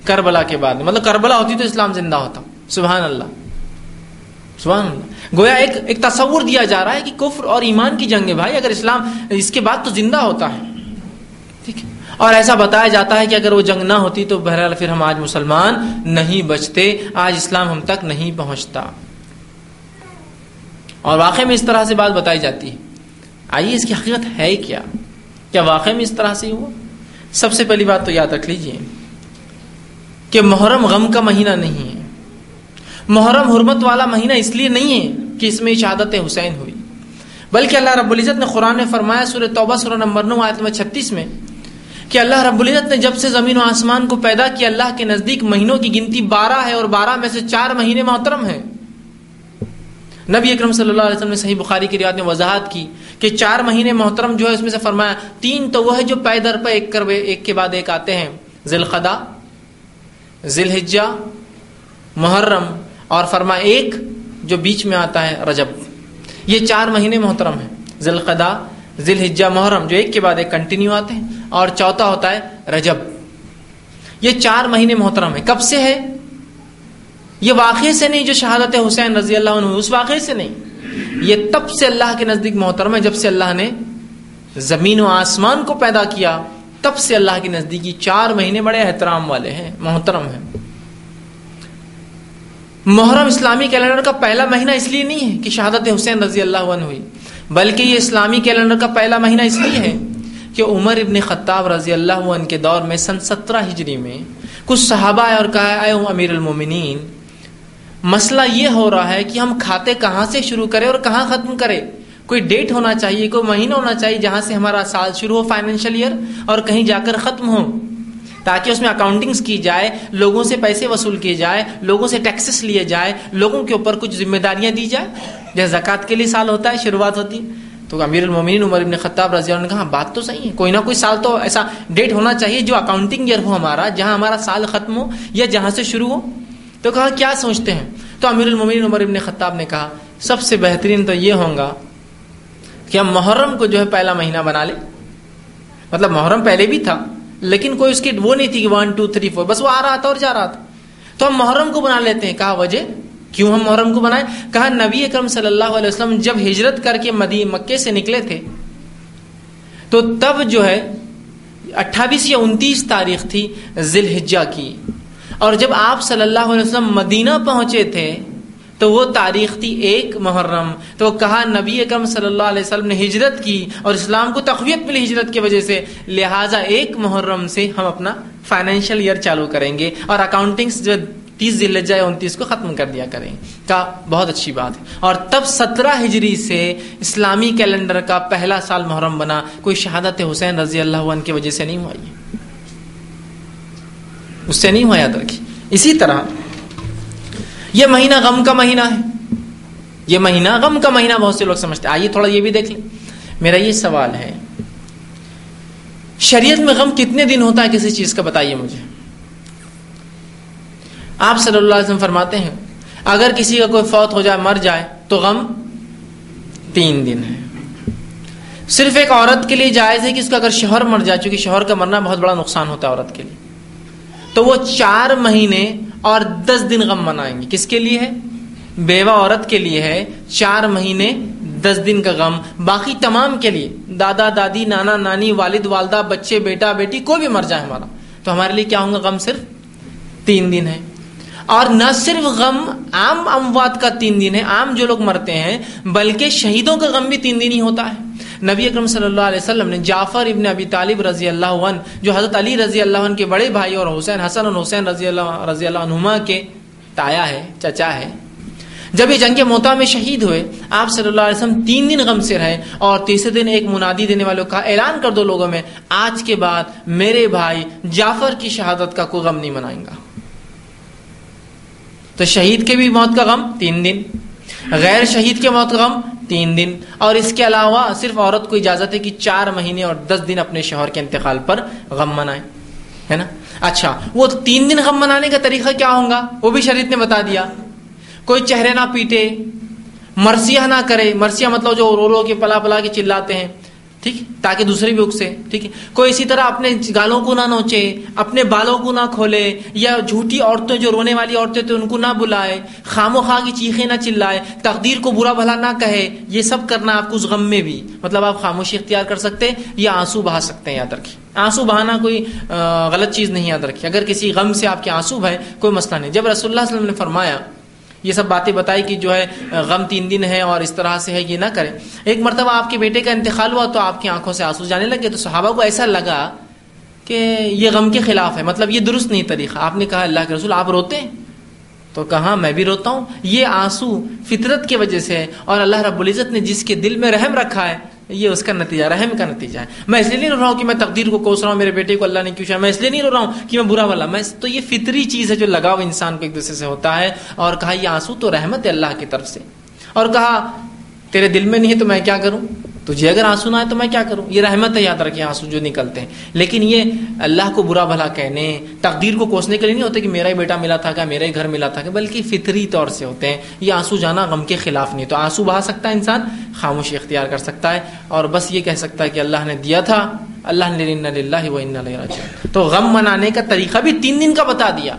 کربلا کے بعد۔ مطلب کربلا ہوتی تو اسلام زندہ ہوتا۔ سبحان اللہ۔ سبحان اللہ۔ گویا ایک ایک تصور دیا جا رہا ہے کہ کفر اور ایمان کی جنگ ہے بھائی۔ اگر اسلام اس کے بعد تو زندہ ہوتا ہے۔ ٹھیک ہے۔ اور ایسا بتایا جاتا ہے کہ اگر وہ جنگ نہ ہوتی تو بہرحال پھر ہم آج مسلمان نہیں بچتے۔ آج اسلام ہم تک نہیں پہنچتا۔ اور واقع میں اس طرح سے بات بتائی جاتی ہے۔ آئیے اس کی حقیقت ہے کیا؟ کیا واقع میں اس طرح سے ہوا؟ سب سے پہلی بات تو یاد رکھ لیجیے کہ محرم غم کا مہینہ نہیں ہے۔ محرم حرمت والا مہینہ اس لیے نہیں ہے کہ اس میں شہادت حسین ہوئی۔ بلکہ اللہ رب العزت نے قرآن نے فرمایا سورہ توبہ، سورہ نمبر نو، آیت نمبر چھتیس میں کہ اللہ رب العزت نے جب سے زمین و آسمان کو پیدا کیا، اللہ کے نزدیک مہینوں کی گنتی بارہ ہے اور بارہ میں سے چار مہینے محترم ہیں۔ نبی اکرم صلی اللہ علیہ وسلم نے صحیح بخاری کی روایت میں وضاحت کی کہ چار مہینے محترم جو ہے اس میں سے فرمایا، تین تو وہ ہے جو پیدر پہ ایک کر ایک کے بعد ایک آتے ہیں۔ ذیلخدا ذی الحجہ محرم، اور فرما ایک جو بیچ میں آتا ہے رجب۔ یہ چار مہینے محترم ہیں۔ ذی القدا ذی محرم جو ایک کے بعد ایک کنٹینیو آتے ہیں، اور چوتھا ہوتا ہے رجب۔ یہ چار مہینے محترم ہے کب سے ہے؟ یہ واقعے سے نہیں جو شہادت حسین رضی اللہ عنہ، اس واقعے سے نہیں۔ یہ تب سے اللہ کے نزدیک محترم ہے جب سے اللہ نے زمین و آسمان کو پیدا کیا، تب سے اللہ کے نزدیکی چار مہینے بڑے احترام والے ہیں، محترم ہیں۔ محرم اسلامی کیلنڈر کا پہلا مہینہ اس لیے نہیں ہے کہ شہادت حسین رضی اللہ عنہ ہوئی، بلکہ یہ اسلامی کیلنڈر کا پہلا مہینہ اس لیے ہے کہ عمر ابن خطاب رضی اللہ عنہ کے دور میں سن سترہ ہجری میں کچھ صحابہ آئے اور کہا اے امیر المومنین مسئلہ یہ ہو رہا ہے کہ ہم کھاتے کہاں سے شروع کریں اور کہاں ختم کریں؟ کوئی ڈیٹ ہونا چاہیے، کوئی مہینہ ہونا چاہیے جہاں سے ہمارا سال شروع ہو فائنینشیل ایئر اور کہیں جا کر ختم ہو۔ تاکہ اس میں اکاؤنٹنگز کی جائے، لوگوں سے پیسے وصول کیے جائے، لوگوں سے ٹیکسز لیے جائے، لوگوں کے اوپر کچھ ذمہ داریاں دی جائے۔ جیسے زکوٰۃ کے لیے سال ہوتا ہے، شروعات ہوتی ہے۔ تو امیر المومنین عمر ابن خطاب رضی اللہ عنہ نے کہا، بات تو صحیح ہے، کوئی نہ کوئی سال تو ایسا ڈیٹ ہونا چاہیے جو اکاؤنٹنگ ایئر ہو ہمارا، جہاں ہمارا سال ختم ہو یا جہاں سے شروع ہو۔ تو کہا، کیا سوچتے ہیں؟ تو امیر المومنین عمر ابن خطاب نے کہا، سب سے بہترین تو یہ ہوگا کہ ہم محرم کو جو ہے پہلا مہینہ بنا لیں. مطلب محرم پہلے بھی تھا، لیکن کوئی اس کی وہ نہیں تھی کہ ون ٹو تھری فور بس وہ آ رہا تھا اور جا رہا تھا۔ تو ہم محرم کو بنا لیتے ہیں۔ کہا، وجہ؟ کیوں ہم محرم کو بنائے کہا، نبی اکرم صلی اللہ علیہ وسلم جب ہجرت کر کے مدی مکے سے نکلے تھے، تو تب جو ہے اٹھائیس یا انتیس تاریخ تھی ذی الحجہ کی۔ اور جب آپ صلی اللہ علیہ وسلم مدینہ پہنچے تھے، تو وہ تاریخ تھی ایک محرم۔ تو وہ کہا، نبی اکرم صلی اللہ علیہ وسلم نے ہجرت کی اور اسلام کو تقویت ملی ہجرت کی وجہ سے۔ لہٰذا ایک محرم سے ہم اپنا فائنینشیل ایئر چالو کریں گے اور اکاؤنٹنگس جو تیس ذلت جائے انتیس کو ختم کر دیا کریں۔ کا بہت اچھی بات ہے۔ اور تب سترہ ہجری سے اسلامی کیلنڈر کا پہلا سال محرم بنا۔ کوئی شہادت حسین رضی اللہ عنہ کی وجہ سے نہیں ہوا یہ۔ اس سے نہیں ہوا یاد رکھی اسی طرح، یہ مہینہ غم کا مہینہ ہے۔ یہ مہینہ غم کا مہینہ بہت سے لوگ سمجھتے آئیے تھوڑا یہ بھی دیکھ لیں۔ میرا یہ سوال ہے، شریعت میں غم کتنے دن ہوتا ہے؟ کسی چیز کا بتائیے مجھے۔ آپ صلی اللہ علیہ وسلم فرماتے ہیں، اگر کسی کا کوئی فوت ہو جائے، مر جائے، تو غم تین دن ہے۔ صرف ایک عورت کے لیے جائز ہے کہ اس کا اگر شوہر مر جائے، چونکہ شوہر کا مرنا بہت بڑا نقصان ہوتا ہے عورت کے لیے۔ تو وہ چار مہینے اور دس دن غم منائیں گے۔ کس کے لیے ہے؟ بیوہ عورت کے لیے ہے۔ چار مہینے، دس دن کا غم۔ باقی تمام کے لیے۔ دادا، دادی، نانا، نانی، والد، والدہ، بچے، بیٹا، بیٹی، کوئی بھی مر جائے ہمارا۔ تو ہمارے لیے کیا ہوں گا غم صرف تین دن ہے۔ اور نہ صرف غم عام اموات کا تین دن ہے، عام جو لوگ مرتے ہیں، بلکہ شہیدوں کا غم بھی تین دن ہی ہوتا ہے۔ نبی اکرم صلی اللہ علیہ وسلم نے جعفر ابن ابی طالب رضی اللہ عنہ، جو حضرت علی رضی اللہ عنہ کے بڑے بھائی اور حسین حسن اور حسین رضی اللہ رضی اللہ عنہما کے تایا ہے، چچا ہے۔ جب یہ جنگ موتا میں شہید ہوئے، آپ صلی اللہ علیہ وسلم تین دن غم سے رہے اور تیسرے دن ایک منادی دینے والوں کا اعلان کر دو لوگوں میں، آج کے بعد میرے بھائی جعفر کی شہادت کا کوئی غم نہیں منائیں گا۔ تو شہید کے بھی موت کا غم تین دن، غیر شہید کے موت کا غم تین دن اور اس کے علاوہ صرف عورت کو اجازت ہے کہ چار مہینے اور دس دن اپنے شوہر کے انتقال پر غم منائے، ہے نا؟ اچھا وہ تین دن غم منانے کا طریقہ کیا ہوگا وہ بھی شریعت نے بتا دیا۔ کوئی چہرے نہ پیٹے، مرثیہ نہ کرے، مرثیہ مطلب جو رو رو کے پلا پلا کے چلاتے ہیں۔ ٹھیک تاکہ دوسرے بھی اکسے، ٹھیک ہے؟ کوئی اسی طرح اپنے گالوں کو نہ نوچے، اپنے بالوں کو نہ کھولے، یا جھوٹی عورتیں جو رونے والی عورتیں تھے ان کو نہ بلائے، خام و خواہ کی چیخیں نہ چلائے، تقدیر کو برا بھلا نہ کہے، یہ سب کرنا آپ کو اس غم میں بھی۔ مطلب آپ خاموشی اختیار کر سکتے یا آنسو بہا سکتے ہیں، یاد رکھیں آنسو بہانا کوئی غلط چیز نہیں، یاد رکھے اگر کسی غم سے آپ کے آنسو بھائے کوئی مسئلہ نہیں۔ جب رسول اللہ علیہ وسلم نے فرمایا یہ سب باتیں بتائی کہ جو ہے، غم تین دن ہے اور اس طرح سے ہے، یہ نہ کریں۔ ایک مرتبہ آپ کے بیٹے کا انتقال ہوا تو آپ کی آنکھوں سے آنسو جانے لگے تو صحابہ کو ایسا لگا کہ یہ غم کے خلاف ہے۔ مطلب یہ درست نہیں طریقہ۔ آپ نے کہا، اللہ کے رسول، آپ روتے ہیں؟ تو کہاں؟ میں بھی روتا ہوں۔ یہ آنسو فطرت کی وجہ سے ہے اور اللہ رب العزت نے جس کے دل میں رحم رکھا ہے یہ اس کا نتیجہ، رحم کا نتیجہ ہے۔ میں اس لیے نہیں رو رہا ہوں کہ میں تقدیر کو کوس رہا ہوں، میرے بیٹے کو اللہ نے کیوں چاہا میں اس لیے نہیں رو رہا ہوں کہ میں برا والا میں تو یہ فطری چیز ہے جو لگاؤ انسان کو ایک دوسرے سے ہوتا ہے اور کہا، یہ آنسو تو رحمت ہے اللہ کی طرف سے۔ اور کہا، تیرے دل میں نہیں ہے تو میں کیا کروں؟ تجھے جی اگر آنسو نہ آئے تو میں کیا کروں؟ یہ رحمت ہے یاد رکھیں آنسو جو نکلتے ہیں۔ لیکن یہ اللہ کو برا بھلا کہنے، تقدیر کو کوسنے کے لیے نہیں ہوتے کہ میرا ہی بیٹا ملا تھا کیا، میرا ہی گھر ملا تھا کہ بلکہ فطری طور سے ہوتے ہیں۔ یہ آنسو جانا غم کے خلاف نہیں، تو آنسو بہا سکتا ہے انسان؟ خاموشی اختیار کر سکتا ہے۔ اور بس یہ کہہ سکتا ہے کہ اللہ نے دیا تھا، اللہ نے تو غم منانے کا طریقہ بھی تین دن کا بتا دیا۔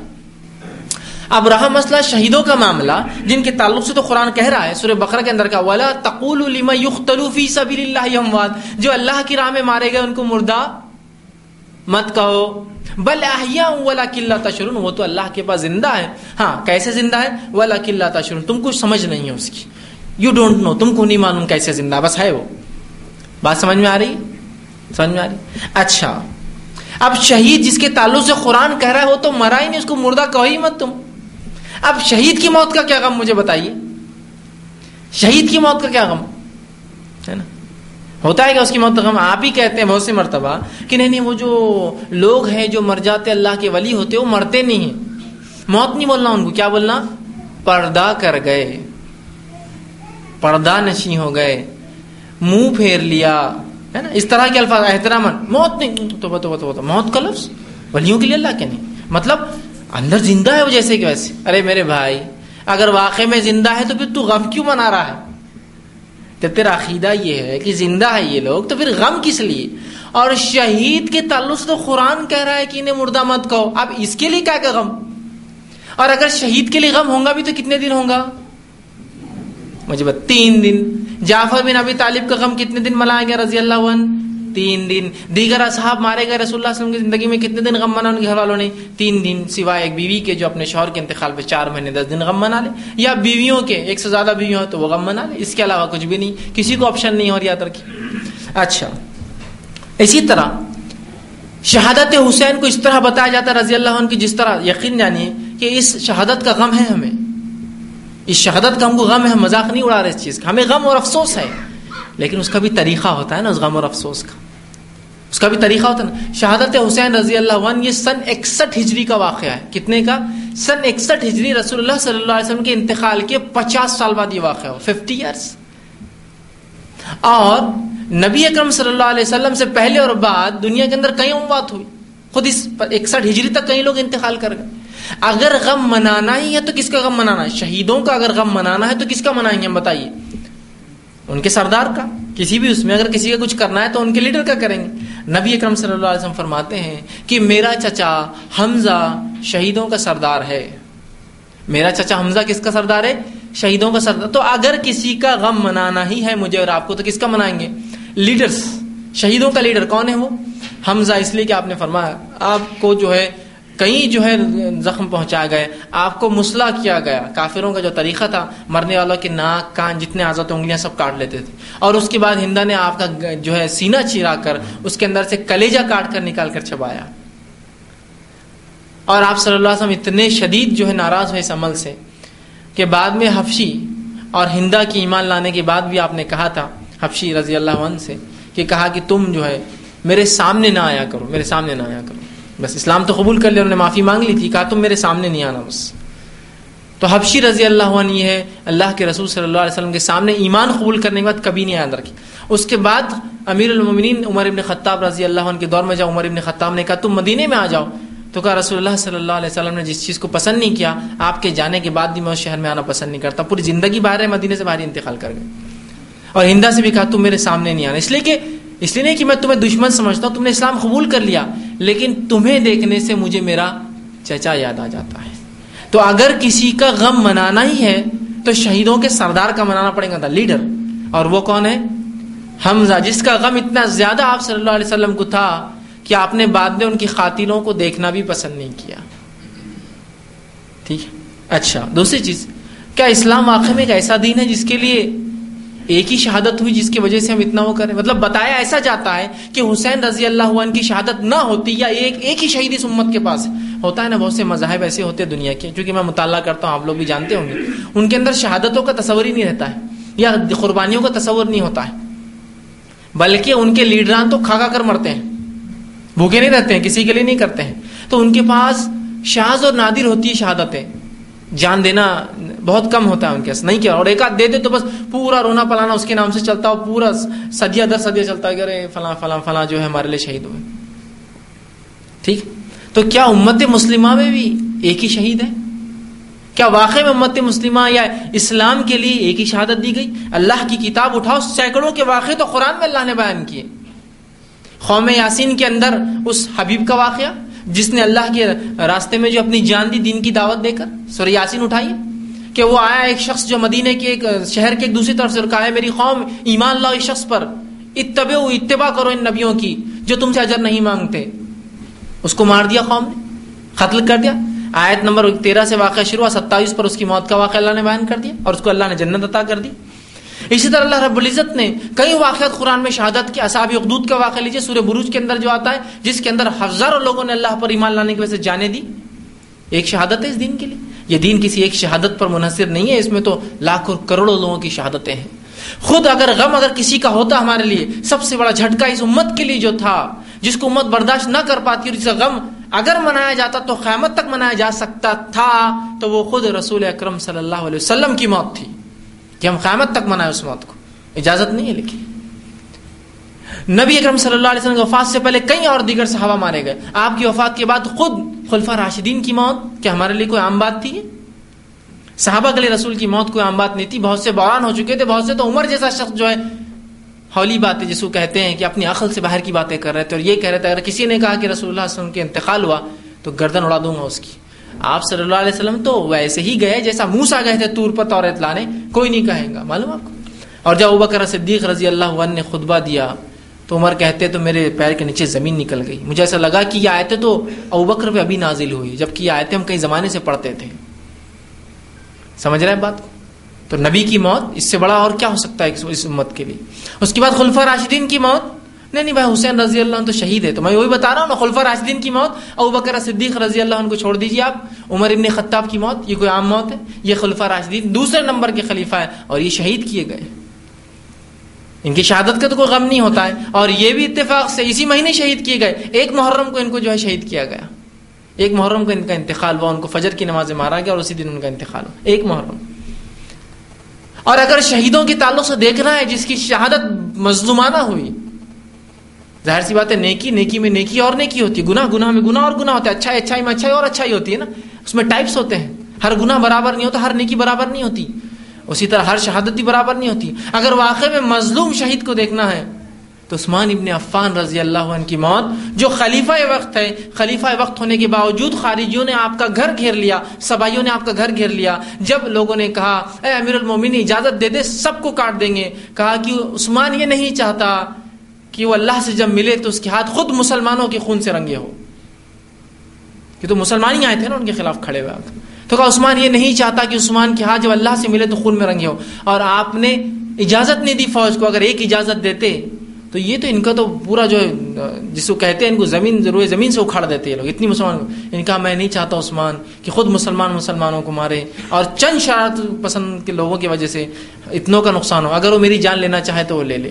اب رہا مسئلہ شہیدوں کا معاملہ، جن کے تعلق سے تو قرآن کہہ رہا ہے، سورہ بقرہ کے اندر کا، ولا تقول لما یختلو فی سبیل اللہ اموات جو اللہ کی راہ میں مارے گئے، ان کو مردہ مت کہو۔ بل احیا ولا کلّہ تشرون وہ تو اللہ کے پاس زندہ ہے۔ ہاں کیسے زندہ ہے؟ ولا کلّہ تشرون تم کچھ سمجھ نہیں ہے اس کی۔ یو ڈونٹ نو تم کو نہیں معلوم کیسے زندہ، بس ہے وہ۔ بات سمجھ میں آ رہی؟ سمجھ میں آ رہی؟ اچھا۔ اب شہید جس کے تعلق سے قرآن کہہ رہا ہے، وہ تو مرا ہی نہیں، اس کو مردہ کہو ہی مت تم۔ اب شہید کی موت کا کیا غم مجھے بتائیے؟ شہید کی موت کا کیا غم؟ ہے نا؟ ہوتا ہے کہ اس کی موت کا غم آپ ہی کہتے ہیں بہت سی مرتبہ کہ نہیں نہیں، وہ جو لوگ ہیں جو مر جاتے اللہ کے ولی ہوتے، وہ مرتے نہیں ہیں۔ موت نہیں بولنا ان کو، کیا بولنا؟ پردہ کر گئے۔ پردہ نشی ہو گئے۔ منہ پھیر لیا۔ ہے نا؟ اس طرح کے الفاظ احترام موت نہیں، تو بتو بتو بتو موت کا لفظ؟ ولیوں کے لیے اللہ کے نہیں۔ مطلب اندر زندہ ہے وہ جیسے کہ ویسے ارے میرے بھائی، اگر واقع میں زندہ ہے تو پھر تو غم کیوں منا رہا ہے؟ تو تیرا عقیدہ یہ ہے کہ زندہ ہے یہ لوگ، تو پھر غم کس لیے؟ اور شہید کے تعلق سے تو قرآن کہہ رہا ہے کہ انہیں مردہ مت کہو۔ اب اس کے لیے کیا کہ غم؟ اور اگر شہید کے لیے غم ہوگا بھی تو کتنے دن ہوگا مجھے تین دن۔ جعفر بن ابی طالب کا غم کتنے دن منایا گیا رضی اللہ عنہ۔ تین دن۔ دیگر اصحاب مارے گئے رسول اللہ علیہ وسلم کی زندگی میں کتنے دن غم منا ان کے گھر والوں نے؟ تین دن سوائے ایک بیوی کے جو اپنے شوہر کے انتقال پہ چار مہینے دس دن غم منا لے۔ یا بیویوں کے، ایک سے زیادہ بیویوں تو وہ غم منا لے۔ اس کے علاوہ کچھ بھی نہیں۔ کسی کو آپشن نہیں اور یاد رکھی اچھا۔ اسی طرح شہادت حسین کو اس طرح بتایا جاتا ہے رضی اللہ عنہ کی، جس طرح یقین جانیے کہ اس شہادت کا غم ہے ہمیں۔ اس شہادت کا ہم کو غم ہے، مذاق نہیں اڑا رہے اس چیز کا۔ ہمیں غم اور افسوس ہے۔ لیکن اس کا بھی طریقہ ہوتا ہے نا، اس غم اور افسوس کا۔ اس کا بھی طریقہ ہوتا ہے نا۔ شہادت حسین رضی اللہ عنہ، یہ سن اکسٹھ ہجری کا واقعہ ہے۔ کتنے کا؟ سن اکسٹھ ہجری رسول اللہ صلی اللہ علیہ وسلم کے انتقال کے پچاس سال بعد یہ واقعہ ہو ففٹی ایئرس اور نبی اکرم صلی اللہ علیہ وسلم سے پہلے اور بعد دنیا کے اندر کئی اموات ہوئی۔ خود اس اکسٹھ ہجری تک کئی لوگ انتقال کر گئے۔ اگر غم منانا ہی ہے تو کس کا غم منانا ہے؟ شہیدوں کا اگر غم منانا ہے تو کس کا منائیں گے؟ ہم بتائیے۔ ان کے سردار کا، کسی بھی اس میں اگر کسی کا کچھ کرنا ہے تو ان کے لیڈر کا کریں گے۔ نبی اکرم صلی اللہ علیہ وسلم فرماتے ہیں کہ میرا چچا حمزہ شہیدوں کا سردار ہے۔ میرا چچا حمزہ کس کا سردار ہے؟ شہیدوں کا سردار۔ تو اگر کسی کا غم منانا ہی ہے مجھے اور آپ کو تو کس کا منائیں گے؟ لیڈرز، شہیدوں کا لیڈر کون ہے وہ؟ حمزہ اس لیے کہ آپ نے فرمایا، آپ کو جو ہے کئی جو ہے زخم پہنچا گئے، آپ کو مسلح کیا گیا۔ کافروں کا جو طریقہ تھا، مرنے والوں کے ناک، کان جتنے آزاد انگلیاں سب کاٹ لیتے تھے۔ اور اس کے بعد ہندا نے آپ کا جو ہے سینہ چیرا کر اس کے اندر سے کلیجا کاٹ کر نکال کر چبایا اور آپ صلی اللہ علیہ وسلم اتنے شدید جو ہے ناراض ہوئے اس عمل سے کہ بعد میں حفشی اور ہندا کی ایمان لانے کے بعد بھی آپ نے کہا تھا حفشی رضی اللہ عنہ سے، کہ کہا کہ تم جو ہے میرے سامنے نہ آیا کرو، میرے سامنے نہ آیا کرو۔ بس اسلام تو قبول کر لیا، انہوں نے معافی مانگ لی تھی، کہا تم میرے سامنے نہیں آنا بس۔ تو حبشی رضی اللہ عنہ یہ ہے، اللہ کے رسول صلی اللہ علیہ وسلم کے سامنے ایمان قبول کرنے کے بعد کبھی نہیں یاد رکھی۔ اس کے بعد امیر المومنین عمر ابن خطاب رضی اللہ عنہ کے دور میں جاؤ عمر ابن خطاب نے کہا، تم مدینے میں آ جاؤ۔ تو کہا، رسول اللہ صلی اللہ علیہ وسلم نے جس چیز کو پسند نہیں کیا، آپ کے جانے کے بعد بھی میں اس شہر میں آنا پسند نہیں کرتا۔ پوری زندگی باہر ہے مدینے سے باہر انتقال کر گئے۔ اور ہندا سے بھی کہا، تم میرے سامنے نہیں آنا۔ اس لیے کہ اس لیے نہیں کہ میں تمہیں دشمن سمجھتا ہوں، تم نے اسلام قبول کر لیا، لیکن تمہیں دیکھنے سے مجھے میرا چچا یاد آ جاتا ہے۔ تو اگر کسی کا غم منانا ہی ہے، تو شہیدوں کے سردار کا منانا پڑے گا تھا، لیڈر۔ اور وہ کون ہے؟ حمزہ، جس کا غم اتنا زیادہ آپ صلی اللہ علیہ وسلم کو تھا کہ آپ نے بعد میں ان کی خاتلوں کو دیکھنا بھی پسند نہیں کیا۔ ٹھیک اچھا دوسری چیز، کیا اسلام واقع میں ایک ایسا دین ہے جس کے لیے ایک ہی شہادت ہوئی جس کی وجہ سے ہم اتنا وہ کریں۔ مطلب بتایا ایسا جاتا ہے کہ حسین رضی اللہ عنہ کی شہادت نہ ہوتی یا ایک ایک ہی شہید اس امت کے پاس ہوتا ہے نا بہت سے مذاہب ایسے ہوتے ہیں دنیا کے کیونکہ میں مطالعہ کرتا ہوں، آپ لوگ بھی جانتے ہوں گے۔ ان کے اندر شہادتوں کا تصور ہی نہیں رہتا ہے یا قربانیوں کا تصور نہیں ہوتا ہے۔ بلکہ ان کے لیڈران تو کھا کھا کر مرتے ہیں۔ بھوکے نہیں رہتے ہیں، کسی کے لیے نہیں کرتے ہیں۔ تو ان کے پاس شاز اور نادر ہوتی ہے شہادتیں۔ جان دینا بہت کم ہوتا ہے ان کے نہیں کیا؟ اور ایک آدھ دے دے تو بس پورا رونا پلانا اس کے نام سے چلتا ہو پورا سدیا در سدیا چلتا ہے کہ فلاں فلاں فلاں جو ہے ہمارے لیے شہید ہوئے۔ ٹھیک؟ تو کیا امت مسلمہ میں بھی ایک ہی شہید ہے؟ کیا واقع میں امت مسلمہ یا اسلام کے لیے ایک ہی شہادت دی گئی؟ اللہ کی کتاب اٹھاؤ، سینکڑوں کے واقع تو قرآن میں اللہ نے بیان کیے۔ قوم یاسین کے اندر اس حبیب کا واقعہ جس نے اللہ کے راستے میں جو اپنی جان دی، دین کی دعوت دے کر سر یاسین اٹھائیے، کہ وہ آیا ایک شخص جو مدینے کے ایک شہر کے ایک دوسری طرف سے کہا ہے، میری قوم، ایمان لاؤ اس شخص پر اتبع اتباع کرو ان نبیوں کی جو تم سے اجر نہیں مانگتے۔ اس کو مار دیا قوم نے، قتل کر دیا۔ آیت نمبر تیرہ سے واقعہ شروع ہوا، ستائیس پر اس کی موت کا واقعہ اللہ نے بیان کر دیا اور اس کو اللہ نے جنت عطا کر دی۔ اسی طرح اللہ رب العزت نے کئی واقعات قرآن میں شہادت کے اصابی اقدود کا واقعہ لیجیے سورہ بروج کے اندر جو آتا ہے، جس کے اندر ہزاروں لوگوں نے اللہ پر ایمان لانے کی وجہ سے جانے دی۔ ایک شہادت ہے اس دین کے لیے۔ یہ دین کسی ایک شہادت پر منحصر نہیں ہے، اس میں تو لاکھوں کروڑوں لوگوں کی شہادتیں ہیں۔ خود اگر غم اگر کسی کا ہوتا ہمارے لیے، سب سے بڑا جھٹکا اس امت کے لیے جو تھا، جس کو امت برداشت نہ کر پاتی اور جسے غم اگر منایا جاتا تو قیامت تک منایا جا سکتا تھا، تو وہ خود رسول اکرم صلی اللہ علیہ وسلم کی موت تھی۔ کہ ہم قیامت تک منائے اس موت کو۔ اجازت نہیں ہے لیکن۔ نبی اکرم صلی اللہ علیہ وسلم کی وفات سے پہلے کئی اور دیگر صحابہ مارے گئے۔ آپ کی وفات کے بعد خود خلفہ راشدین کی موت، کیا ہمارے لیے کوئی عام بات تھی؟ صحابہ کے لیے رسول کی موت کوئی عام بات نہیں تھی۔ بہت سے بوران ہو چکے تھے، بہت سے تو عمر جیسا شخص جو ہے، ہولی باتیں جس کو کہتے ہیں کہ اپنی عقل سے باہر کی باتیں کر رہے تھے۔ اور یہ کہہ رہے تھے، اگر کسی نے کہا کہ رسول اللہ علیہ وسلم کے انتقال ہوا، تو گردن اڑا دوں گا اس کی۔ آپ صلی اللہ علیہ وسلم تو ویسے ہی گئے جیسا موسا گئے تھے تور پر طور لانے، کوئی نہیں کہیں گا، معلوم آپ کو؟ اور جب ابکر صدیق رضی اللہ عنہ نے خطبہ دیا، تو عمر کہتے تو میرے پیر کے نیچے زمین نکل گئی۔ مجھے ایسا لگا کہ یہ آیتیں تو ابکر پہ ابھی نازل ہوئی، جبکہ یہ آیتیں ہم کئی زمانے سے پڑھتے تھے۔ سمجھ رہے ہیں بات کو؟ تو نبی کی موت اس سے بڑا اور کیا ہو سکتا ہے اس امت کے لیے؟ اس کے بعد خلفہ راشدین کی موت نہیں نہیں، بھائی، حسین رضی اللہ عنہ تو شہید ہے تو میں وہی بتا رہا ہوں نا، خلفہ راشدین کی موت، ابو بکر صدیق رضی اللہ عنہ کو چھوڑ دیجیے آپ۔ عمر ابن خطاب کی موت، یہ کوئی عام موت ہے؟ یہ خلفہ راشدین دوسرے نمبر کے خلیفہ ہے اور یہ شہید کیے گئے۔ ان کی شہادت کا تو کوئی غم نہیں ہوتا ہے۔ اور یہ بھی اتفاق سے اسی مہینے شہید کیے گئے۔ ایک محرم کو ان کو جو ہے شہید کیا گیا۔ ایک محرم کو ان کا انتقال ہوا، ان کو فجر کی نماز مارا گیا اور اسی دن ان کا انتقال ہوا۔ ایک محرم۔ اور اگر شہیدوں کے تعلق سے دیکھنا ہے، جس کی شہادت مظلومانہ ہوئی ظاہر سی بات ہے، نیکی نیکی میں نیکی اور نیکی ہوتی ہے۔ گناہ گناہ میں گناہ اور گناہ ہوتا ہے۔ اچھائی اچھائی میں اچھائی اور اچھائی ہوتی ہے نا۔ اس میں ٹائپس ہوتے ہیں۔ ہر گناہ برابر نہیں ہوتا، ہر نیکی برابر نہیں ہوتی۔ اسی طرح ہر شہادت بھی برابر نہیں ہوتی۔ اگر واقع میں مظلوم شہید کو دیکھنا ہے، تو عثمان ابن عفان رضی اللہ عنہ کی موت، جو خلیفہ وقت ہے، خلیفہ وقت ہونے کے باوجود خارجیوں نے آپ کا گھر گھیر لیا سبائیوں نے آپ کا گھر گھیر لیا۔ جب لوگوں نے کہا، اے امیر المومن اجازت دے دے، سب کو کاٹ دیں گے۔ کہا کہ عثمان یہ نہیں چاہتا۔ کہ وہ اللہ سے جب ملے تو اس کے ہاتھ خود مسلمانوں کے خون سے رنگے ہو کہ تو مسلمان ہی آئے تھے نا ان کے خلاف کھڑے ہوئے تو کہا، عثمان یہ نہیں چاہتا کہ عثمان کے ہاتھ جب اللہ سے ملے تو خون میں رنگے ہو اور آپ نے اجازت نہیں دی فوج کو، اگر ایک اجازت دیتے تو یہ تو ان کا تو پورا جو جس کو کہتے ہیں، ان کو زمین ضرور زمین سے اکھاڑ دیتے ہیں لوگ۔ اتنی مسلمان ان کا میں نہیں چاہتا عثمان کہ خود مسلمان مسلمانوں کو مارے۔ اور چند شرارت پسند کے لوگوں کی وجہ سے اتنوں کا نقصان ہو۔ اگر وہ میری جان لینا چاہے تو وہ لے لے۔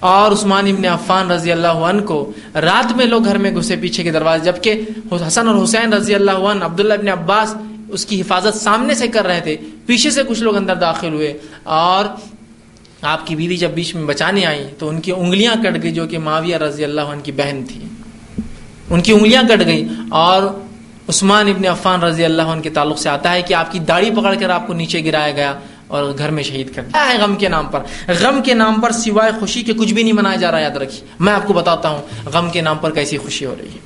اور عثمان ابن عفان رضی اللہ عنہ کو رات میں لوگ گھر میں گھسے پیچھے کے دروازے، جبکہ حسن اور حسین رضی اللہ عنہ، عبداللہ ابن عباس اس کی حفاظت سامنے سے کر رہے تھے، پیچھے سے کچھ لوگ اندر داخل ہوئے۔ اور آپ کی بیوی جب بیچ میں بچانے آئی تو ان کی انگلیاں کٹ گئی، جو کہ معاویہ رضی اللہ عنہ کی بہن تھی۔ ان کی انگلیاں کٹ گئی۔ اور عثمان ابن عفان رضی اللہ عنہ کے تعلق سے آتا ہے کہ آپ کی داڑھی پکڑ کر آپ کو نیچے گرایا گیا۔ اور گھر میں شہید کر دیا۔ ہے غم کے نام پر۔ غم کے نام پر سوائے خوشی کے کچھ بھی نہیں منایا جا رہا، یاد رکھیے۔ میں آپ کو بتاتا ہوں، غم کے نام پر کیسی خوشی ہو رہی ہے۔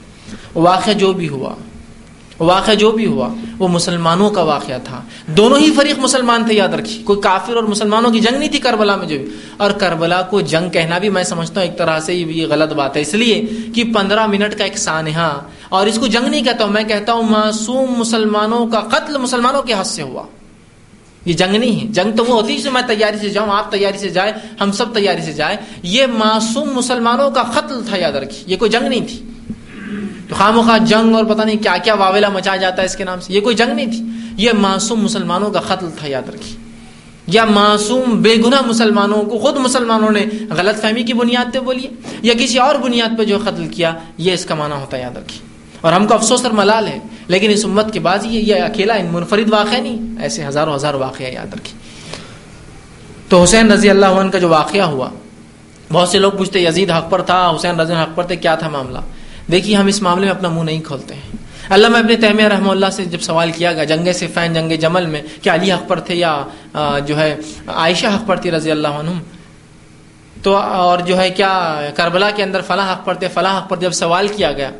واقعہ جو بھی ہوا، واقعہ جو بھی ہوا، وہ مسلمانوں کا واقعہ تھا۔ دونوں ہی فریق مسلمان تھے، یاد رکھیے۔ کوئی کافر اور مسلمانوں کی جنگ نہیں تھی کربلا میں جو بھی۔ اور کربلا کو جنگ کہنا بھی میں سمجھتا ہوں ایک طرح سے یہ غلط بات ہے۔ اس لیے کہ پندرہ منٹ کا ایک سانحہ، اور اس کو جنگ نہیں کہتا ہوں، میں کہتا ہوں معصوم مسلمانوں کا، قتل مسلمانوں کے ہاتھ سے ہوا۔ یہ جنگ نہیں ہے۔ جنگ تو وہ ہوتی ہے میں تیاری سے جاؤں، آپ تیاری سے جائے ہم سب تیاری سے جائے یہ معصوم مسلمانوں کا قتل تھا، یاد رکھیے۔ یہ کوئی جنگ نہیں تھی۔ تو خواہ جنگ اور پتہ نہیں کیا کیا واویلا مچایا جاتا ہے اس کے نام سے۔ یہ کوئی جنگ نہیں تھی۔ یہ معصوم مسلمانوں کا قتل تھا، یاد رکھیے۔ یا معصوم بے گناہ مسلمانوں کو خود مسلمانوں نے غلط فہمی کی بنیاد پہ بولیے، یا کسی اور بنیاد پہ جو قتل کیا، یہ اس کا معنی ہوتا ہے، یاد رکھیے۔ اور ہم کو افسوس اور ملال ہے۔ لیکن اس امت کے بعد یہ یہ اکیلا منفرد واقعہ نہیں۔ ایسے ہزاروں ہزار واقعہ یاد رکھیں۔ تو حسین رضی اللہ عنہ کا جو واقعہ ہوا، بہت سے لوگ پوچھتے، یزید حق پر تھا، حسین رضی حق پر تھے، کیا تھا معاملہ؟ دیکھیے، ہم اس معاملے میں اپنا منہ نہیں کھولتے ہیں۔ اللہ میں اپنے تیمیہ رحمہ اللہ سے جب سوال کیا گیا جنگ سے فین جنگ جمل میں، کیا علی حق پر تھے یا جو ہے، عائشہ حق پر تھی رضی اللہ عنہ؟ تو، اور جو ہے، کیا کربلا کے اندر فلاں حق پر تھے؟ فلاں حق پر جب سوال کیا گیا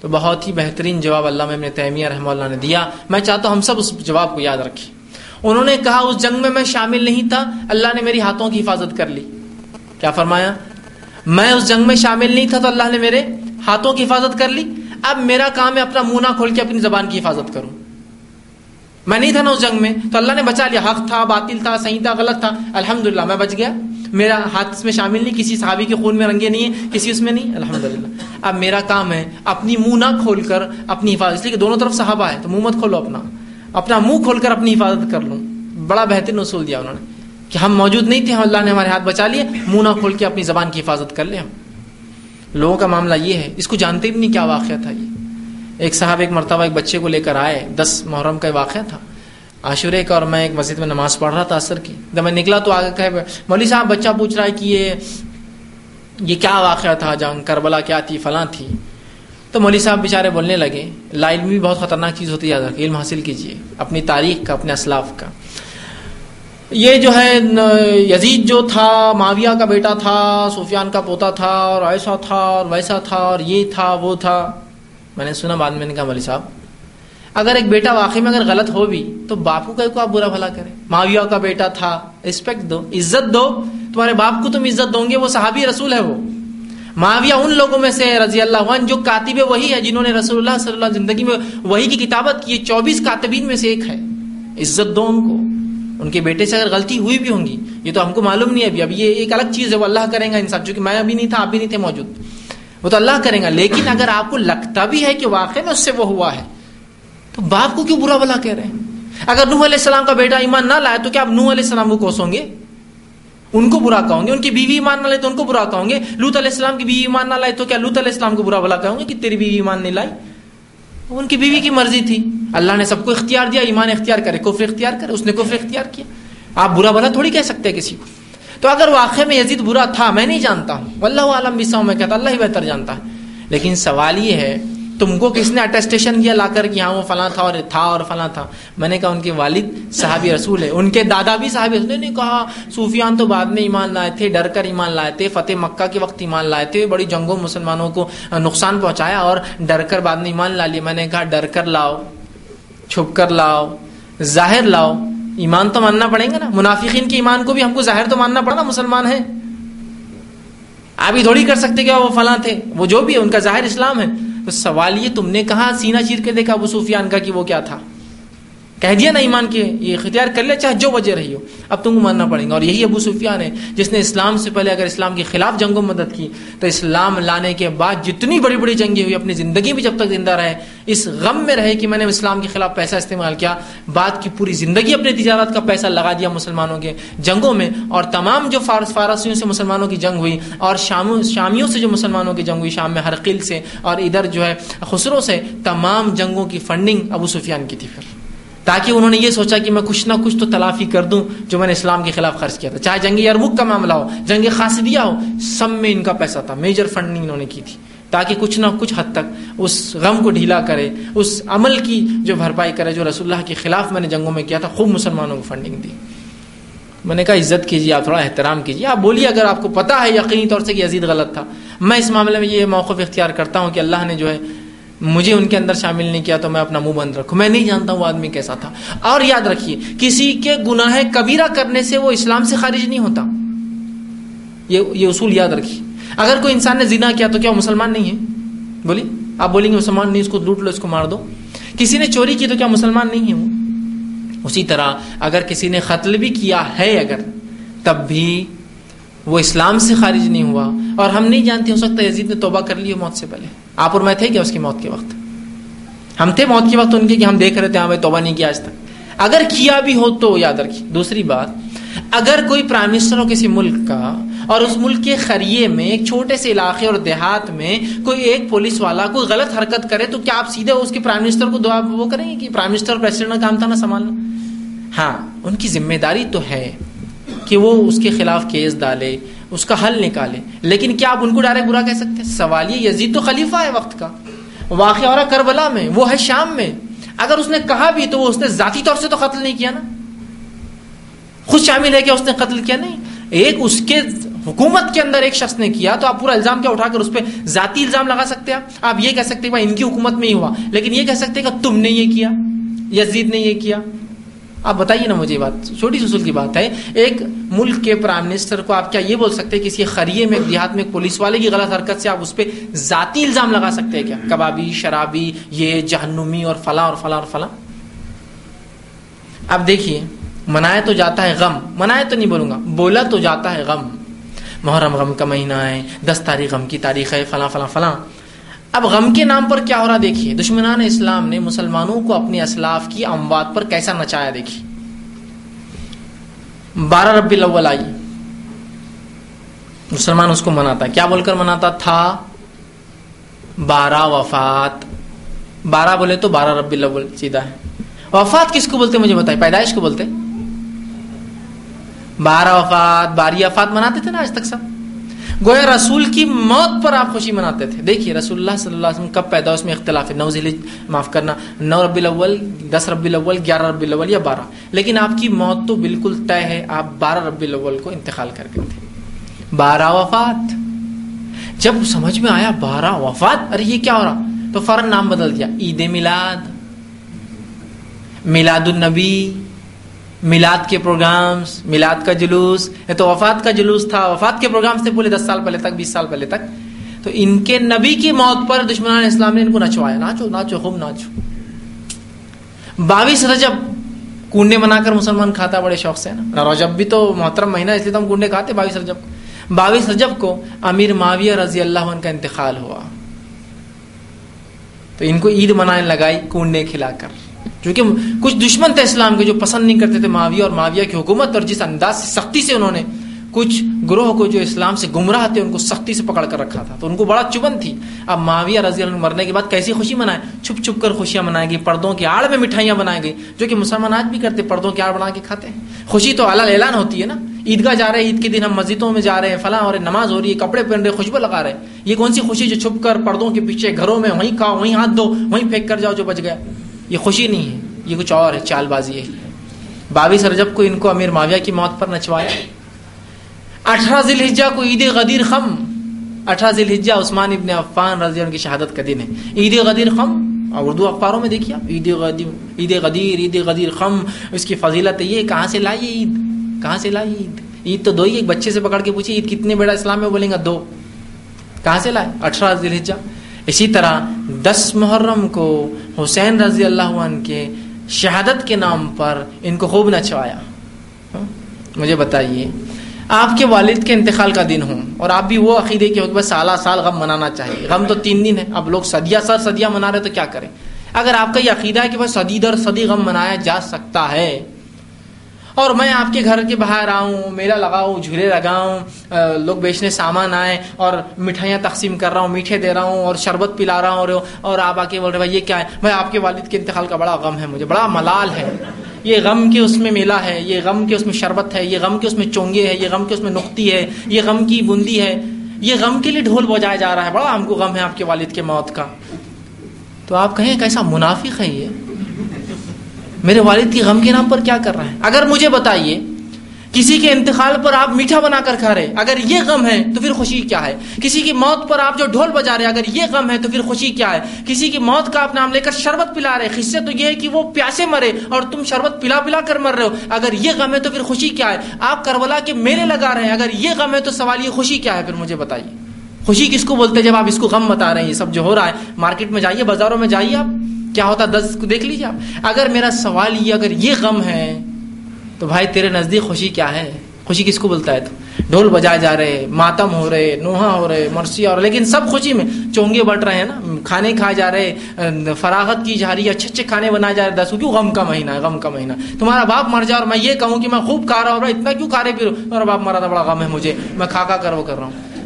تو بہت ہی بہترین جواب اللہ میں ابن تیمیہ رحمہ اللہ نے دیا۔ میں چاہتا ہوں ہم سب اس جواب کو یاد رکھیں۔ انہوں نے کہا، اس جنگ میں میں شامل نہیں تھا، اللہ نے میری ہاتھوں کی حفاظت کر لی۔ کیا فرمایا؟ میں اس جنگ میں شامل نہیں تھا تو اللہ نے میرے ہاتھوں کی حفاظت کر لی۔ اب میرا کام ہے اپنا منہ نہ کھول کے اپنی زبان کی حفاظت کروں۔ میں نہیں تھا نا اس جنگ میں، تو اللہ نے بچا لیا۔ حق تھا، باطل تھا، صحیح تھا، غلط تھا۔ الحمد میں بچ گیا۔ میرا ہاتھ اس میں شامل نہیں، کسی صحابی کے خون میں رنگے نہیں ہے کسی اس میں نہیں؟ الحمد اب میرا کام ہے اپنی منہ نہ کھول کر اپنی حفاظت، اس لیے کہ دونوں طرف صحابہ ہے تو منہ مت کھولو اپنا۔ اپنا منہ کھول کر اپنی حفاظت کر لوں بڑا بہترین اصول دیا انہوں نے کہ ہم موجود نہیں تھے، اللہ نے ہمارے ہاتھ بچا لیے، منہ نہ کھول کے اپنی زبان کی حفاظت کر لیں ہم۔ لوگوں کا معاملہ یہ ہے، اس کو جانتے بھی نہیں کیا واقعہ تھا یہ۔ ایک صاحب، ایک مرتبہ ایک بچے کو لے کر آئے، دس محرم کا واقعہ تھا۔ عاشورے کا اور میں ایک مسجد میں نماز پڑھ رہا تھا اثر کی۔ جب میں نکلا تو آگے کہ مولوی صاحب، بچہ پوچھ رہا ہے کہ یہ یہ کیا واقعہ تھا؟ جنگ کربلا کیا تھی، فلاں تھی۔ تو مولوی صاحب بیچارے بولنے لگے، لا علم بھی بہت خطرناک چیز ہوتی ہے علم حاصل کیجیے اپنی تاریخ کا، اپنے اسلاف کا۔ یہ جو ہے یزید جو تھا، معاویہ کا بیٹا تھا، سفیان کا پوتا تھا، اور ایسا تھا، اور ویسا تھا، اور یہ تھا، وہ تھا۔ میں نے سنا بعد میں نے کہا، مولوی صاحب اگر ایک بیٹا واقعی میں اگر غلط ہو بھی، تو باپو کا کو آپ برا بھلا کریں۔ معاویہ کا بیٹا تھا رسپیکٹ دو، عزت دو۔ تمہارے باپ کو تم عزت دو گے، وہ صحابی رسول ہے وہ۔ معاویہ ان لوگوں میں سے رضی اللہ عنہ، جو کاتب وہی ہے جنہوں نے رسول اللہ صلی اللہ زندگی میں وہی کی کتابت کی چوبیس کاتبین میں سے ایک ہے۔ عزت دو ان کو۔ ان کے بیٹے سے اگر غلطی ہوئی بھی ہوں گی، یہ تو ہم کو معلوم نہیں ہے ابھی۔ اب یہ ایک الگ چیز ہے، وہ اللہ کریں گا انسان چونکہ میں ابھی نہیں تھا، آپ بھی نہیں تھے موجود۔ وہ تو اللہ کریں گا۔ لیکن اگر آپ کو لگتا بھی ہے کہ واقع میں اس سے وہ ہوا ہے تو باپ کو کیوں برا بلا کہہ رہے ہیں؟ اگر نوح علیہ السلام کا بیٹا ایمان نہ لائے تو کیا آپ نوح علیہ السلام کو کوسوں گے؟ ان کو برا کہوں گے؟ ان کی بیوی ایمان نہ لائے تو ان کو برا کہوں گے؟ لوت علیہ السلام کی بیوی ایمان نہ لائے تو کیا لوت علیہ السلام کو برا بلا کہوں گے کہ تیری بیوی ایمان نہیں لائی؟ ان کی بیوی کی مرضی تھی۔ اللہ نے سب کو اختیار دیا، ایمان اختیار کرے، کفر اختیار کرے، اس نے کفر اختیار کیا۔ آپ برا بھلا تھوڑی کہہ سکتے کسی کو۔ تو اگر واقع میں یزید برا تھا، میں نہیں جانتا ہوں۔ واللہ عالم بھی میں کہتا اللہ ہی بہتر جانتا ہے۔ لیکن سوال یہ ہے تم کو کس نے اٹیسٹیشن کیا؟ لا کر کہ ہاں وہ فلاں تھا اور تھا اور فلاں تھا۔ میں نے کہا ان کے والد صحابی رسول ہے ان کے دادا بھی صحابی رسول نے کہا، صوفیان تو بعد میں ایمان لائے تھے، ڈر کر ایمان لائے تھے۔ فتح مکہ کے وقت ایمان لائے تھے۔ بڑی جنگوں مسلمانوں کو نقصان پہنچایا اور ڈر کر بعد میں ایمان لا لیا۔ میں نے کہا، ڈر کر لاؤ، چھپ کر لاؤ، ظاہر لاؤ۔ ایمان تو ماننا پڑیں گا نا۔ منافقین کے ایمان کو بھی ہم کو ظاہر تو ماننا پڑا نا مسلمان ہے آپ ہی تھوڑی کر سکتے کہ وہ فلاں تھے۔ وہ جو بھی ہے، ان کا ظاہر اسلام ہے۔ سوال یہ تم نے کہا سینہ چیر کے دیکھا ابو سفیان کا کہ وہ کیا تھا؟ کہہ دیا نا ایمان کے یہ اختیار کر لے چاہے جو وجہ رہی ہو۔ اب تم کو ماننا پڑے گا اور یہی ابو سفیان ہے، جس نے اسلام سے پہلے اگر اسلام کے خلاف جنگوں میں مدد کی، تو اسلام لانے کے بعد جتنی بڑی بڑی جنگیں ہوئی، اپنی زندگی میں جب تک زندہ رہے، اس غم میں رہے کہ میں نے اسلام کے خلاف پیسہ استعمال کیا، بعد کی پوری زندگی اپنے تجارت کا پیسہ لگا دیا مسلمانوں کے جنگوں میں، اور تمام جو فارس، فارسیوں سے مسلمانوں کی جنگ ہوئی، اور شامیوں سے جو مسلمانوں کی جنگ ہوئی، شام میں ہرقل سے، اور ادھر جو ہے خسروں سے، تمام جنگوں کی فنڈنگ ابو سفیان کی تھی پھر۔ تاکہ انہوں نے یہ سوچا کہ میں کچھ نہ کچھ تو تلافی کر دوں جو میں نے اسلام کے خلاف خرچ کیا تھا۔ چاہے جنگ یرمک کا معاملہ ہو جنگ خاصدیہ ہو، سب میں ان کا پیسہ تھا۔ میجر فنڈنگ انہوں نے کی تھی۔ تاکہ کچھ نہ کچھ حد تک اس غم کو ڈھیلا کرے، اس عمل کی جو بھرپائی کرے جو رسول اللہ کے خلاف میں نے جنگوں میں کیا تھا، خوب مسلمانوں کو فنڈنگ دی۔ میں نے کہا، عزت کیجیے آپ تھوڑا احترام کیجیے آپ بولیے، اگر آپ کو پتا ہے، یقینی طور سے کہ عزیز غلط تھا۔ میں اس معاملے میں یہ موقف اختیار کرتا ہوں کہ اللہ نے جو ہے مجھے ان کے اندر شامل نہیں کیا تو میں اپنا منہ بند رکھوں۔ میں نہیں جانتا وہ آدمی کیسا تھا۔ اور یاد رکھیے، کسی کے گناہ کبیرہ کرنے سے وہ اسلام سے خارج نہیں ہوتا۔ یہ یہ اصول یاد رکھیے۔ اگر کوئی انسان نے زنا کیا تو کیا وہ مسلمان نہیں ہے؟ بولی آپ بولیں گے مسلمان نہیں، اس کو لوٹ لو، اس کو مار دو۔ کسی نے چوری کی تو کیا مسلمان نہیں ہے وہ؟ اسی طرح اگر کسی نے قتل بھی کیا ہے اگر، تب بھی وہ اسلام سے خارج نہیں ہوا اور ہم نہیں جانتے ہو سکتا یزید نے توبہ کر لی ہو موت سے پہلے۔ آپ اور میں تھے کیا اس کی موت کے وقت؟ ہم تھے موت کے وقت ان کے کہ ہم دیکھ رہے تھے ہاں توبہ نہیں کیا آج تک۔ اگر کیا بھی ہو تو یاد رکھیے۔ دوسری بات، اگر کوئی پرائم منسٹر ہو کسی ملک کا اور اس ملک کے خریے میں، ایک چھوٹے سے علاقے اور دیہات میں کوئی ایک پولیس والا کوئی غلط حرکت کرے تو کیا آپ سیدھے اس کے پرائم منسٹر کو دعا وہ کریں گے کہ پرائم منسٹر اور پریسیڈنٹ کا کام تھا نا سنبھالنا؟ ہاں ان کی ذمہ داری تو ہے۔ کہ وہ اس کے خلاف کیس ڈالے، اس کا حل نکالے۔ لیکن کیا آپ ان کو ڈائریکٹ برا کہہ سکتے سوال یہ یزید تو خلیفہ ہے وقت کا۔ واقع اور کربلا میں، وہ ہے شام میں۔ اگر اس نے کہا بھی تو وہ اس نے ذاتی طور سے تو قتل نہیں کیا نا۔ خود شامل ہے کہ اس نے قتل کیا؟ نہیں۔ ایک اس کے حکومت کے اندر ایک شخص نے کیا تو آپ پورا الزام کیا اٹھا کر اس پہ ذاتی الزام لگا سکتے ہیں؟ آپ یہ کہہ سکتے ہیں ان کی حکومت میں ہی ہوا، لیکن یہ کہہ سکتے ہیں کہ تم نے یہ کیا، یزید نے یہ کیا۔ آپ بتائیے نا مجھے یہ بات، چھوٹی سسل کی بات ہے، ایک ملک کے پرائم منسٹر کو آپ کیا یہ بول سکتے ہیں کسی خریے میں، دیہات میں پولیس والے کی غلط حرکت سے آپ اس پہ ذاتی الزام لگا سکتے ہیں کیا؟ کبابی، شرابی، یہ جہنمی اور فلاں اور فلاں اور فلاں؟ اب دیکھیے منایا تو جاتا ہے غم منایا تو نہیں بولوں گا، بولا تو جاتا ہے غم۔ محرم غم کا مہینہ ہے، دس تاریخ غم کی تاریخ ہے، فلاں فلاں فلاں۔ اب غم کے نام پر کیا ہو رہا دیکھیے، دشمنان اسلام نے مسلمانوں کو اپنے اسلاف کی اموات پر کیسا نچایا دیکھیے۔ بارہ ربی الاول آئی۔ مسلمان اس کو مناتا کیا بول کر مناتا تھا؟ بارہ وفات۔ بارہ بولے تو بارہ ربی الاول سیدھا ہے۔ وفات کس کو بولتے مجھے بتائیں؟ پیدائش کو بولتے بارہ وفات، باری وفات مناتے تھے نا آج تک سب؟ گویا رسول کی موت پر آپ خوشی مناتے تھے۔ دیکھیے رسول اللہ صلی اللہ علیہ وسلم کب پیدا اس میں اختلاف ہے۔ نو ذیل معاف کرنا، نو ربی الاول، دس ربی الاول، گیارہ ربی الاول یا بارہ۔ لیکن آپ کی موت تو بالکل طے ہے، آپ بارہ ربی الاول کو انتقال کر گئے تھے۔ بارہ وفات۔ جب سمجھ میں آیا بارہ وفات، ارے یہ کیا ہو رہا؟ تو فوراً نام بدل دیا، عید میلاد میلاد النبی میلاد کے پروگرامز میلاد کا جلوس، یہ تو وفات کا جلوس تھا، وفات کے پروگرام سے پورے دس سال پہلے تک، بیس سال پہلے تک۔ تو ان کے نبی کی موت پر دشمنان اسلام نے ان کو نچوایا۔ ناچو ناچو، خوب ناچو۔ باویس رجب کنڈے بنا کر مسلمان کھاتا بڑے شوق سے نا۔ رجب بھی تو محترم مہینہ، اس لیے تو ہم کنڈے کھاتے باویس رجب۔ باویس رجب کو امیر معاویہ رضی اللہ عنہ کا انتقال ہوا۔ تو ان کو عید منانے لگائی کنڈے کھلا کر۔ کیونکہ کچھ دشمن تھے اسلام کے جو پسند نہیں کرتے تھے معاویہ اور معاویہ کی حکومت اور جس انداز سے سختی سے انہوں نے کچھ گروہ کو جو اسلام سے گمراہ تھے ان کو سختی سے پکڑ کر رکھا تھا۔ تو ان کو بڑا چبن تھی۔ اب معاویہ رضی اللہ مرنے کے بعد کیسی خوشی منائے؟ چھپ چھپ کر خوشیاں منائے گی، پردوں کی آڑ میں مٹھائیاں بنائے گئی جو کہ مسلمان آج بھی کرتے، پردوں کی آڑ بنا کے کھاتے ہیں۔ خوشی تو اعلیٰ اعلان ہوتی ہے نا۔ عیدگاہ جا رہے ہیں عید کے دن ہم مسجدوں میں جا رہے ہیں، فلاں اور نماز ہو رہی ہے، کپڑے پہن رہے، خوشبو لگا رہے۔ ہیں یہ کون سی خوشی جو چھپ کر پردوں کے پیچھے گھروں میں وہیں کھاؤ، وہیں ہاتھ دو وہیں پھینک کر جاؤ جو بچ گیا؟ یہ خوشی نہیں ہے، یہ کچھ اور ہے، چال بازی ہے۔ باویس رجب کو ان کو امیر معاویہ کی موت پر نچوایا اٹھارہ ذیل حجا کو عید غدیر خم، اٹھارہ ذیل حجا عثمان ابن عفان رضی اللہ کی شہادت کا دن ہے۔ عید غدیر خم اردو اخباروں میں دیکھیے عید غدیر عید غدیر عید غدیر خم، اس کی فضیلت یہ کہاں سے لائی عید؟ کہاں سے لائی عید؟ عید تو دو ہی، ایک بچے سے پکڑ کے پوچھی عید کتنے بڑا اسلام میں بولیں گا دو۔ کہاں سے لائے؟ اٹھارہ ذیل حجا اسی طرح دس محرم کو حسین رضی اللہ عنہ کے شہادت کے نام پر ان کو خوب نچوایا۔ ہاں؟ مجھے بتائیے، آپ کے والد کے انتقال کا دن ہوں اور آپ بھی وہ عقیدے کے بس سالہ سال غم منانا چاہیے۔ غم تو تین دن ہے، اب لوگ صدیہ سر صدیہ منا رہے تو کیا کریں؟ اگر آپ کا یہ عقیدہ ہے کہ بس صدی در صدی غم منایا جا سکتا ہے اور میں آپ کے گھر کے باہر آؤں، میلہ لگاؤں، جھولے لگاؤں لوگ بیچنے سامان آئے اور مٹھائیاں تقسیم کر رہا ہوں، میٹھے دے رہا ہوں اور شربت پلا رہا ہوں اور آپ آ کے بول رہے بھائی، یہ کیا ہے؟ بھائی آپ کے والد کے انتقال کا بڑا غم ہے مجھے، بڑا ملال ہے۔ یہ غم کے اس میں میلہ ہے، یہ غم کے اس میں شربت ہے، یہ غم کے اس میں چونگے ہے، یہ غم کے اس میں نقطی ہے، یہ غم کی بوندی ہے۔ یہ غم کے لیے ڈھول بجایا جا رہا ہے۔ بڑا ہم کو غم ہے آپ کے والد کے موت کا۔ تو آپ کہیں کیسا منافق ہے یہ؟ میرے والد کی غم کے نام پر کیا کر رہا ہے؟ اگر مجھے بتائیے، کسی کے انتقال پر آپ میٹھا بنا کر کھا رہے، اگر یہ غم ہے تو پھر خوشی کیا ہے؟ کسی کی موت پر آپ جو ڈھول بجا رہے، اگر یہ غم ہے تو پھر خوشی کیا ہے؟ کسی کی موت کا آپ نام لے کر شربت پلا رہے، خصے تو یہ ہے کہ وہ پیاسے مرے اور تم شربت پلا پلا کر مر رہے ہو۔ اگر یہ غم ہے تو پھر خوشی کیا ہے؟ آپ کربلا کے میلے لگا رہے ہیں، اگر یہ غم ہے تو سوال یہ خوشی کیا ہے؟ پھر مجھے بتائیے۔ خوشی کس کو بولتے ہیں جب آپ اس کو غم بتا رہے ہیں؟ یہ سب جو ہو رہا ہے، مارکیٹ میں جائیے، بازاروں میں جائیے آپ۔ کیا ہوتا دس کو دیکھ لیجیے آپ۔ اگر میرا سوال یہ، اگر یہ غم ہے، تو بھائی تیرے نزدیک خوشی کیا ہے؟ خوشی کس کو بولتا ہے؟ تو ڈھول بجائے جا رہے، ماتم ہو رہے نوحا ہو رہے مرسی ہو رہے، لیکن سب خوشی میں چونگے بٹ رہے ہیں نا۔ کھانے کھائے جا رہے، فراغت کی جا رہی ہے اچھے اچھے کھانے بنائے جا رہے۔ دس کیوں غم کا مہینہ ہے؟ غم کا مہینہ۔ تمہارا باپ مر جائے اور میں یہ کہوں کہ میں خوب کھا رہا ہوں، اتنا کیوں کھا رہے پھر تمہارا باپ مرا تھا، بڑا غم ہے مجھے۔ میں کھا کھا کر وہ کر رہا ہوں۔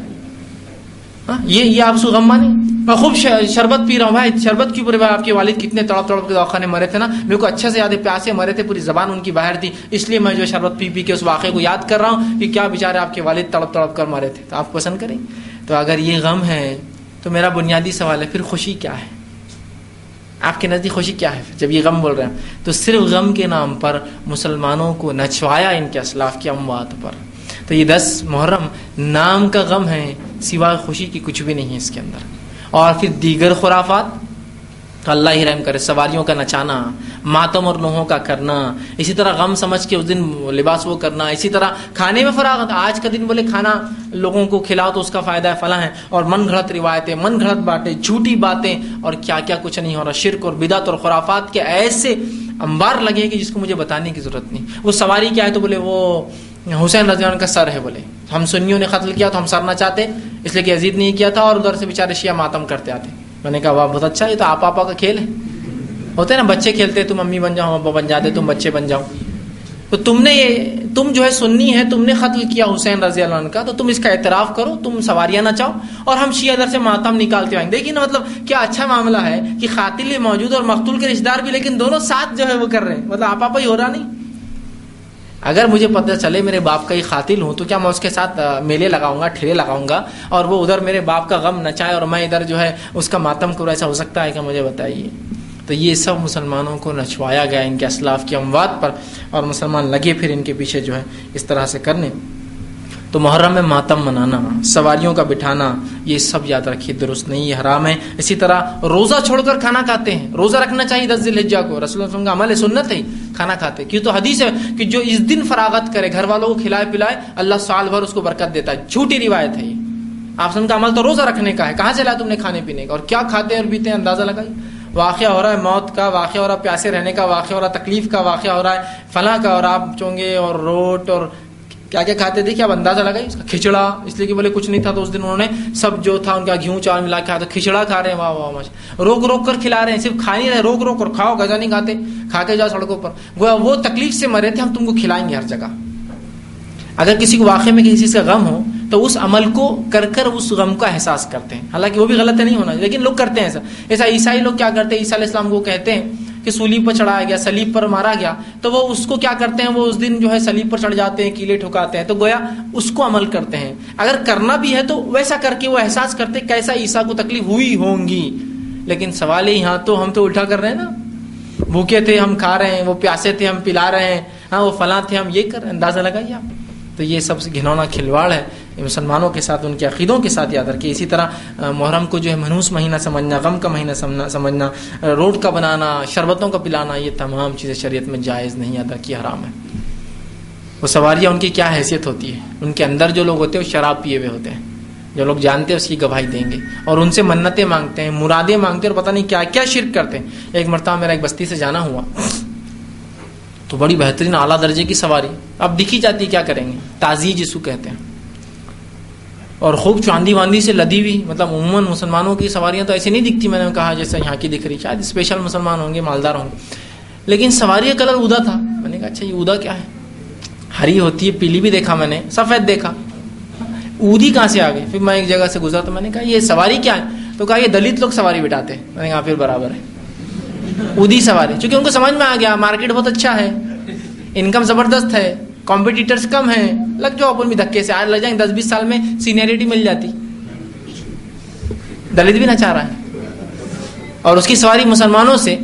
ہاں، یہ یہ آپ غم مانی میں خوب شربت پی رہا ہوں بھائی، شربت کی پورے بھائی؟ آپ کے والد کتنے تڑپ تڑپ کے دواخانے مرے تھے نا؟ میرے کو اچھے سے یاد ہے، پیاسے مرے تھے، پوری زبان ان کی باہر تھی، اس لیے میں جو شربت پی پی کے اس واقعے کو یاد کر رہا ہوں کہ کیا بیچارے آپ کے والد تڑپ تڑپ کر مرے تھے۔ تو آپ پسند کریں۔ تو اگر یہ غم ہے، تو میرا بنیادی سوال ہے، پھر خوشی کیا ہے؟ آپ کے نزدیک خوشی کیا ہے؟ جب یہ غم بول رہے ہیں، تو صرف غم کے نام پر مسلمانوں کو نچوایا ان کے اسلاف کی اموات پر۔ تو یہ دس محرم نام کا غم ہے سوائے خوشی کی کچھ بھی نہیں ہے اس کے اندر۔ اور پھر دیگر خرافات اللہ ہی رحم کرے، سواریوں کا نچانا، ماتم اور نوحوں کا کرنا، اسی طرح غم سمجھ کے اس دن لباس وہ کرنا، اسی طرح کھانے میں فراغت آج کا دن بولے کھانا لوگوں کو کھلاؤ تو اس کا فائدہ ہے، فلاں ہے۔ اور من گھڑت روایتیں، من گھڑت باتیں، جھوٹی باتیں، اور کیا کیا کچھ نہیں ہو رہا شرک اور بدعت اور خرافات کے ایسے انبار لگے کہ جس کو مجھے بتانے کی ضرورت نہیں۔ وہ سواری کیا ہے تو بولے وہ حسین رضی اللہ کا سر ہے بولے۔ ہم سنیوں نے قتل کیا تو ہم سر نہ چاہتے، اس لیے کہ عزیز نہیں کیا تھا اور ادھر سے بےچارے شیعہ ماتم کرتے آتے۔ میں نے کہا، واہ، بہت اچھا یہ تو آپ آپا کا کھیل ہے۔ ہوتے نا، بچے کھیلتے، تم امی بن جاؤ، ابا بن جاتے، تم بچے بن جاؤ۔ تو تم نے یہ، تم جو ہے سننی ہے، تم نے قتل کیا حسین رضی اللہ عنہ کا، تو تم اس کا اعتراف کرو، تم سواریاں نہ چاہو۔ اور ہم شیعہ در سے ماتم نکالتے آئیں۔ دیکھیے نا مطلب کیا اچھا معاملہ ہے کہ قاتل موجود اور مقتول کے رشتے دار بھی، لیکن دونوں ساتھ جو ہے وہ کر رہے ہیں۔ مطلب آپ ہی ہو رہا نہیں۔ اگر مجھے پتہ چلے میرے باپ کا ہی قاتل ہوں، تو کیا میں اس کے ساتھ میلے لگاؤں گا، ٹھیلے لگاؤں گا؟ اور وہ ادھر میرے باپ کا غم نچائے اور میں ادھر جو ہے اس کا ماتم کروں، ایسا ہو سکتا ہے کہ مجھے بتائیے؟ تو یہ سب مسلمانوں کو نچوایا گیا ان کے اسلاف کی اموات پر، اور مسلمان لگے پھر ان کے پیچھے جو ہے اس طرح سے کرنے۔ تو محرم میں ماتم منانا، سواریوں کا بٹھانا، یہ سب یاد رکھیے، درست نہیں، یہ حرام ہے۔ اسی طرح روزہ چھوڑ کر کھانا کھاتے ہیں۔ روزہ رکھنا چاہیے دس الحجہ کو۔ رسول اللہ کا عمل سنت ہے، کھانا کھاتے کیوں تو حدیث ہے کہ جو اس دن فراغت کرے گھر والوں کو کھلائے پلائے، اللہ سال بھر اس کو برکت دیتا ہے۔ جھوٹی روایت ہے یہ۔ آپ کا عمل تو روزہ رکھنے کا ہے۔ کہاں سے لایا تم نے کھانے پینے کا؟ اور کیا کھاتے اور پیتے ہیں؟ اندازہ لگائی واقعہ ہو رہا ہے موت کا، واقعہ ہو رہا ہے پیاسے رہنے کا، واقعہ ہو رہا ہے تکلیف کا، واقعہ ہو رہا ہے فلاں کا۔ اور آپ چونگے اور روٹ اور کیا کیا کھاتے تھے؟ کیا اندازہ لگائی اس کا؟ کھچڑا، اس لیے کہ بولے کچھ نہیں تھا تو اس دن انہوں نے سب جو تھا ان کا گھیوں، چاول ملا کے تو کھچڑا کھا رہے ہیں، واہ واہ روک روک کر کھلا رہے ہیں، صرف کھا نہیں رہے، روک روک کر کھاؤ گزا نہیں کھاتے۔ کھا کے جاؤ سڑکوں پر۔ گویا وہ تکلیف سے مرے تھے، ہم تم کو کھلائیں گے ہر جگہ۔ اگر کسی کو واقعے میں کسی چیز کا غم ہو، تو اس عمل کو کر کر اس غم کا احساس کرتے ہیں۔ حالانکہ وہ بھی غلط نہیں ہونا، لیکن لوگ کرتے ہیں ایسا۔ ایسا عیسائی لوگ کیا کرتے ہیں؟ عیسیٰ علیہ السلام کو کہتے ہیں کہ سولیب پر چڑھایا گیا، سلیب پر مارا گیا، تو وہ اس کو کیا کرتے ہیں؟ وہ اس دن جو ہے سلیب پر چڑھ جاتے ہیں، کیلے ٹھکاتے ہیں، تو گویا اس کو عمل کرتے ہیں۔ اگر کرنا بھی ہے تو ویسا کر کے وہ احساس کرتے کیسا عیسیٰ کو تکلیف ہوئی ہوں گی۔ لیکن سوال یہاں تو ہم تو الٹا کر رہے ہیں نا۔ بھوکے تھے، ہم کھا رہے ہیں، وہ پیاسے تھے، ہم پلا رہے ہیں۔ ہاں وہ فلاں تھے، ہم یہ کر اندازہ لگائیے آپ۔ تو یہ سب سے گھنونا کھلواڑ ہے۔ مسلمانوں کے ساتھ، ان کے عقیدوں کے ساتھ یاد رکھیے۔ اسی طرح محرم کو جو ہے، منوس مہینہ سمجھنا، غم کا مہینہ سمجھنا روڈ کا بنانا، شربتوں کا پلانا، یہ تمام چیزیں شریعت میں جائز نہیں، یاد رکھیے، حرام ہے۔ وہ سواریاں ان کی کیا حیثیت ہوتی ہے؟ ان کے اندر جو لوگ ہوتے ہیں، وہ شراب پیے ہوئے ہوتے ہیں۔ جو لوگ جانتے ہیں، اس کی گواہی دیں گے۔ اور ان سے منتیں مانگتے ہیں، مرادیں مانگتے ہیں اور پتہ نہیں کیا کیا شرک کرتے ہیں۔ ایک مرتبہ میرا ایک بستی سے جانا ہوا۔ تو بڑی بہترین اعلیٰ درجے کی سواری۔ اب دکھی جاتی کیا کریں گے؟ تازی جسو کہتے ہیں۔ اور خوب چاندی واندی سے لدی ہوئی مطلب عموماً مسلمانوں کی سواریاں تو ایسی نہیں دکھتی، میں نے کہا جیسے یہاں کی دکھ رہی۔ شاید اسپیشل مسلمان ہوں گے، مالدار ہوں گے۔ لیکن سواری کا کلر ادا تھا۔ میں نے کہا اچھا یہ ادا کیا ہے؟ ہری ہوتی ہے، پیلی بھی دیکھا میں نے، سفید دیکھا۔ اودی کہاں سے آ گئی پھر میں ایک جگہ سے گزرا تو میں نے کہا، یہ سواری کیا ہے؟ تو کہا، یہ دلت لوگ سواری بٹاتے میں نے کہا، پھر برابر ہے۔ ادی سواری چونکہ ان کو سمجھ میں آ گیا مارکیٹ بہت اچھا ہے۔ انکم زبردست ہے۔ کمپٹیٹرس کم ہیں۔ لگ جاؤ اپن بھی دھکے سے۔ آج لگ جائیں دس بیس سال میں سینئرٹی مل جاتی۔ دلت بھی نہ چاہ رہا ہے۔ اور اس کی سواری مسلمانوں سے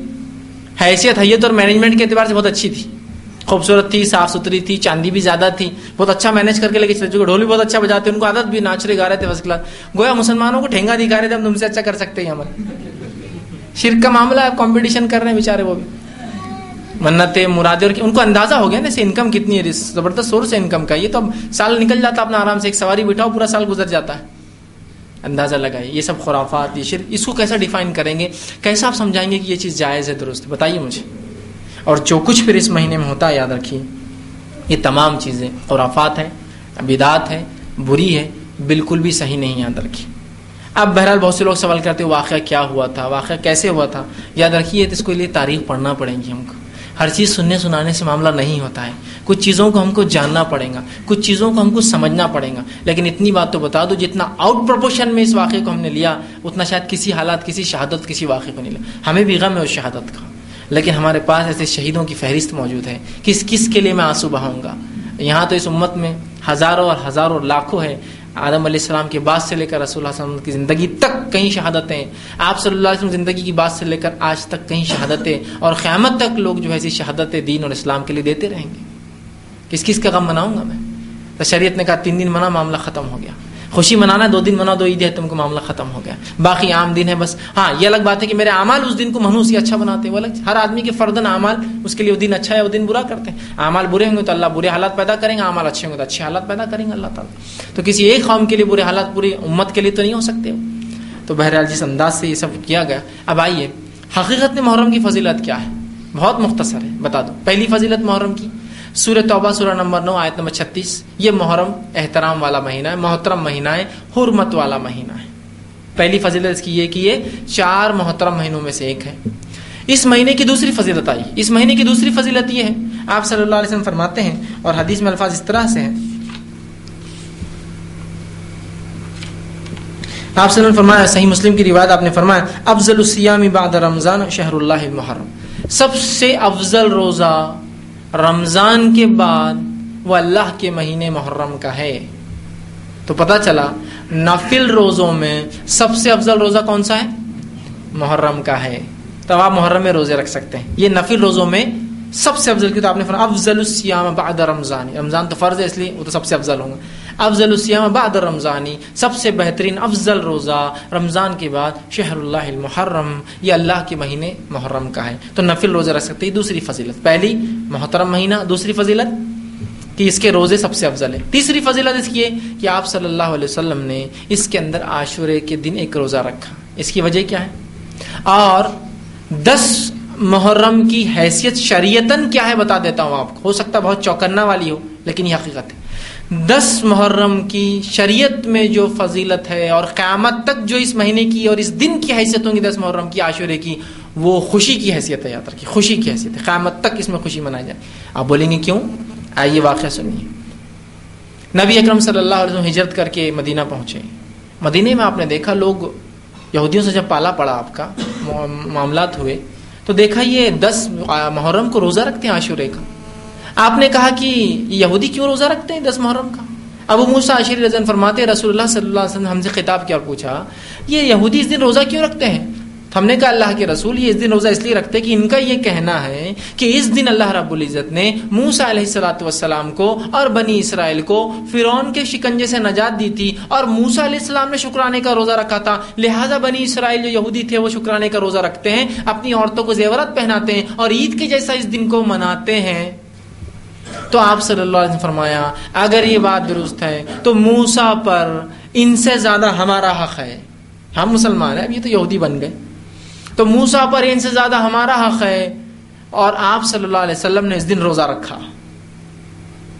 حیثیت، حیت اور مینجمنٹ کے اعتبار سے بہت اچھی تھی۔ خوبصورت تھی، صاف ستھری تھی، چاندی بھی زیادہ تھی۔ بہت اچھا مینج کر کے لے کے ڈھول بھی بہت اچھا بجاتے ان کو عادت بھی ناچ رہے گا رہے تھے فرسٹ کلاس گویا مسلمانوں کو ٹھینگا دکھا رہے تھے۔ ہم تم سے اچھا کر سکتے ہیں۔ عمل شرک کا معاملہ ہے کمپٹیشن کر رہے ہیں بیچارے وہ بھی۔ منتیں مرادیں اور ان کو اندازہ ہو گیا نا اسے انکم کتنی ہے زبردست سورس ہے انکم کا۔ یہ تو سال نکل جاتا اپنا آرام سے ایک سواری بٹھاؤ، پورا سال گزر جاتا ہے۔ اندازہ لگائیے، یہ سب خرافات، یہ شرک، اس کو کیسا ڈیفائن کریں گے؟ کیسا آپ سمجھائیں گے کہ یہ چیز جائز ہے، درست بتائیے مجھے۔ اور جو کچھ پھر اس مہینے میں ہوتا ہے، یاد رکھیے، یہ تمام چیزیں خرافات ہیں بدعت ہے بری ہے بالکل بھی صحیح نہیں یاد رکھیے۔ اب بہرحال بہت سے لوگ سوال کرتے واقعہ کیا ہوا تھا، واقعہ کیسے ہوا تھا؟ یاد رکھیے، اس کو لیے تاریخ پڑھنا پڑے گی ہم کو۔ ہر چیز سننے سنانے سے معاملہ نہیں ہوتا ہے۔ کچھ چیزوں کو ہم کو جاننا پڑے گا، کچھ چیزوں کو ہم کو سمجھنا پڑے گا۔ لیکن اتنی بات تو بتا دو جتنا آؤٹ پروپورشن میں اس واقعے کو ہم نے لیا، اتنا شاید کسی حالات، کسی شہادت، کسی واقعے کو نہیں لیا۔ ہمیں بھی غم ہے اس شہادت کا۔ لیکن ہمارے پاس ایسے شہیدوں کی فہرست موجود ہے۔ کس کس کے لیے میں آنسو بہاؤں گا؟ یہاں تو اس امت میں ہزاروں اور ہزاروں لاکھوں ہے۔ آدم علیہ السلام کے بعد سے لے کر رسول اللہ علیہ وسلم کی زندگی تک کئی شہادتیں آپ صلی اللہ علیہ وسلم زندگی کی بات سے لے کر آج تک کئی شہادتیں اور قیامت تک لوگ جو ہے ایسی شہادتیں دین اور اسلام کے لیے دیتے رہیں گے کس کس کا غم مناؤں گا میں؟ تو شریعت نے کہا تین دن منع، معاملہ ختم ہو گیا۔ خوشی منانا دو دن منا دو عید ہے تم کو معاملہ ختم ہو گیا۔ باقی عام دن ہے بس۔ ہاں یہ الگ بات ہے کہ میرے اعمال اس دن کو منوسی اچھا بناتے ہیں۔ وہ الگ ہر آدمی کے فردن اعمال اس کے لیے وہ دن اچھا ہے، وہ دن برا کرتے ہیں۔ اعمال برے ہوں گے تو اللہ برے حالات پیدا کریں گے، اعمال اچھے ہوں گے تو اچھے حالات پیدا کریں گے، اللہ تعالیٰ۔ تو کسی ایک قوم کے لیے برے حالات پوری امت کے لیے تو نہیں ہو سکتے۔ تو بہرحال جس انداز سے یہ سب کیا گیا، اب آئیے، حقیقت میں محرم کی فضیلت کیا ہے؟ بہت مختصر ہے، بتا دو۔ پہلی فضیلت محرم کی؟ سورہ توبہ، سورہ نمبر نو، آیت نمبر چھتیس۔ یہ محرم، احترام والا مہینہ ہے، محترم مہینہ ہے، حرمت والا مہینہ ہے۔ پہلی فضیلت اس کی یہ کہ یہ چار محترم مہینوں میں سے ایک ہے۔ اس مہینے کی دوسری فضیلت آئی۔ اس مہینے کی دوسری فضیلت یہ ہے۔ آپ صلی اللہ علیہ وسلم فرماتے ہیں اور حدیث میں الفاظ اس طرح سے ہیں۔ آپ صلی اللہ فرمایا، صحیح مسلم کی روایت آپ نے فرمایا، افضل السیام بعد رمضان شہر اللہ المحرم۔ سب سے افضل روزہ رمضان کے بعد وہ اللہ کے مہینے محرم کا ہے۔ تو پتہ چلا نفل روزوں میں سب سے افضل روزہ کون سا ہے؟ محرم کا ہے۔ تب آپ محرم میں روزے رکھ سکتے ہیں۔ یہ نفل روزوں میں سب سے افضل کی تو آپ نے فرمایا، افضل السیام بعد رمضان۔ رمضان تو فرض ہے، اس لیے وہ تو سب سے افضل ہوں گا افضل السیام بعد رمضانی، سب سے بہترین افضل روزہ رمضان کے بعد شہر اللہ المحرم، یہ اللہ کے مہینے محرم کا ہے۔ تو نفل روزہ رکھ سکتے دوسری فضیلت۔ پہلی محترم مہینہ، دوسری فضیلت کہ اس کے روزے سب سے افضل ہے تیسری فضیلت اس کی ہے کہ آپ صلی اللہ علیہ وسلم نے اس کے اندر عاشورے کے دن ایک روزہ رکھا۔ اس کی وجہ کیا ہے؟ اور دس محرم کی حیثیت شریعتن کیا ہے بتا دیتا ہوں آپ کو۔ ہو سکتا بہت چوکنا والی ہو، لیکن یہ حقیقت ہے۔ دس محرم کی شریعت میں جو فضیلت ہے اور قیامت تک جو اس مہینے کی اور اس دن کی حیثیت ہوں گی دس محرم کی عاشورے کی، وہ خوشی کی حیثیت ہے یاتر کی خوشی کی حیثیت ہے۔ قیامت تک اس میں خوشی منائی جائے۔ آپ بولیں گے کیوں؟ آئیے واقعہ سنیے۔ نبی اکرم صلی اللہ علیہ وسلم ہجرت کر کے مدینہ پہنچے۔ مدینہ میں آپ نے دیکھا لوگ، یہودیوں سے جب پالا پڑا آپ کا، معاملات ہوئے، تو دیکھا یہ دس محرم کو روزہ رکھتے ہیں عاشورے کا۔ آپ نے کہا کہ یہودی کیوں روزہ رکھتے ہیں دس محرم کا؟ ابو موسا عشیر رضن فرماتے رسول اللہ صلی اللہ علیہ وسلم ہم سے خطاب کیا پوچھا، یہ یہودی اس دن روزہ کیوں رکھتے ہیں؟ ہم نے کہا، اللہ کے رسول یہ اس دن روزہ اس لیے رکھتے کہ ان کا یہ کہنا ہے کہ اس دن اللہ رب العزت نے موسا علیہ السلاۃ والسلام کو اور بنی اسرائیل کو فرعون کے شکنجے سے نجات دی تھی اور موسا علیہ السلام نے شکرانے کا روزہ رکھا تھا۔ لہٰذا بنی اسرائیل جو یہودی تھے وہ شکرانے کا روزہ رکھتے ہیں، اپنی عورتوں کو زیورت پہناتے ہیں اور عید کے جیسا اس دن کو مناتے ہیں۔ تو آپ صلی اللہ علیہ وسلم فرمایا، اگر یہ بات درست ہے، تو موسا پر ان سے زیادہ ہمارا حق ہے۔ ہم مسلمان ہیں، اب یہ تو یہودی بن گئے۔ تو موسا پر ان سے زیادہ ہمارا حق ہے۔ اور آپ صلی اللہ علیہ وسلم نے اس دن روزہ رکھا۔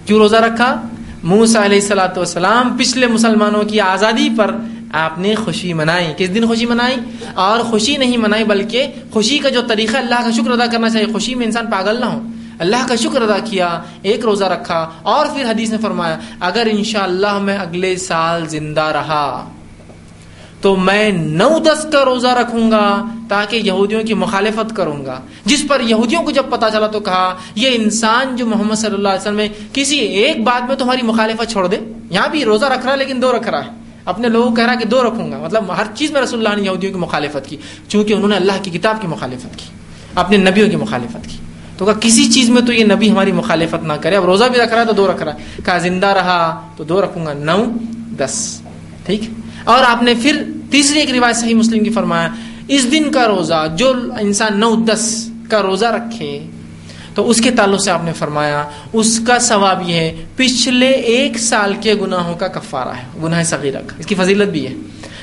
کیوں روزہ رکھا؟ موسا علیہ السلاۃ والسلام پچھلے مسلمانوں کی آزادی پر آپ نے خوشی منائی۔ کس دن خوشی منائی؟ اور خوشی نہیں منائی، بلکہ خوشی کا جو طریقہ اللہ کا شکر ادا کرنا چاہیے۔ خوشی میں انسان پاگل نہ ہو۔ اللہ کا شکر ادا کیا، ایک روزہ رکھا۔ اور پھر حدیث نے فرمایا، اگر انشاءاللہ میں اگلے سال زندہ رہا، تو میں نو دس کا روزہ رکھوں گا تاکہ یہودیوں کی مخالفت کروں گا۔ جس پر یہودیوں کو جب پتا چلا تو کہا، یہ انسان جو محمد صلی اللہ علیہ وسلم میں کسی ایک بات میں تمہاری مخالفت چھوڑ دے۔ یہاں بھی روزہ رکھ رہا ہے لیکن دو رکھ رہا ہے۔ اپنے لوگوں کو کہہ رہا کہ دو رکھوں گا۔ مطلب ہر چیز میں رسول اللہ نے یہودیوں کی مخالفت کی، چونکہ انہوں نے اللہ کی کتاب کی مخالفت کی، اپنے نبیوں کی مخالفت کی۔ تو کہا کسی چیز میں تو یہ نبی ہماری مخالفت نہ کرے، اب روزہ بھی رکھ رہا ہے تو دو رکھ رہا ہے۔ کہا زندہ رہا تو دو رکھوں گا، نو، دس۔ ٹھیک؟ اور آپ نے پھر تیسری ایک روایت صحیح مسلم کی فرمایا، اس دن کا روزہ جو انسان نو، دس کا روزہ رکھے، تو اس کے تعلق سے آپ نے فرمایا، اس کا ثواب یہ ہے، پچھلے ایک سال کے گناہوں کا کفارہ ہے، گناہ صغیرہ کا۔ اس کی فضیلت بھی ہے۔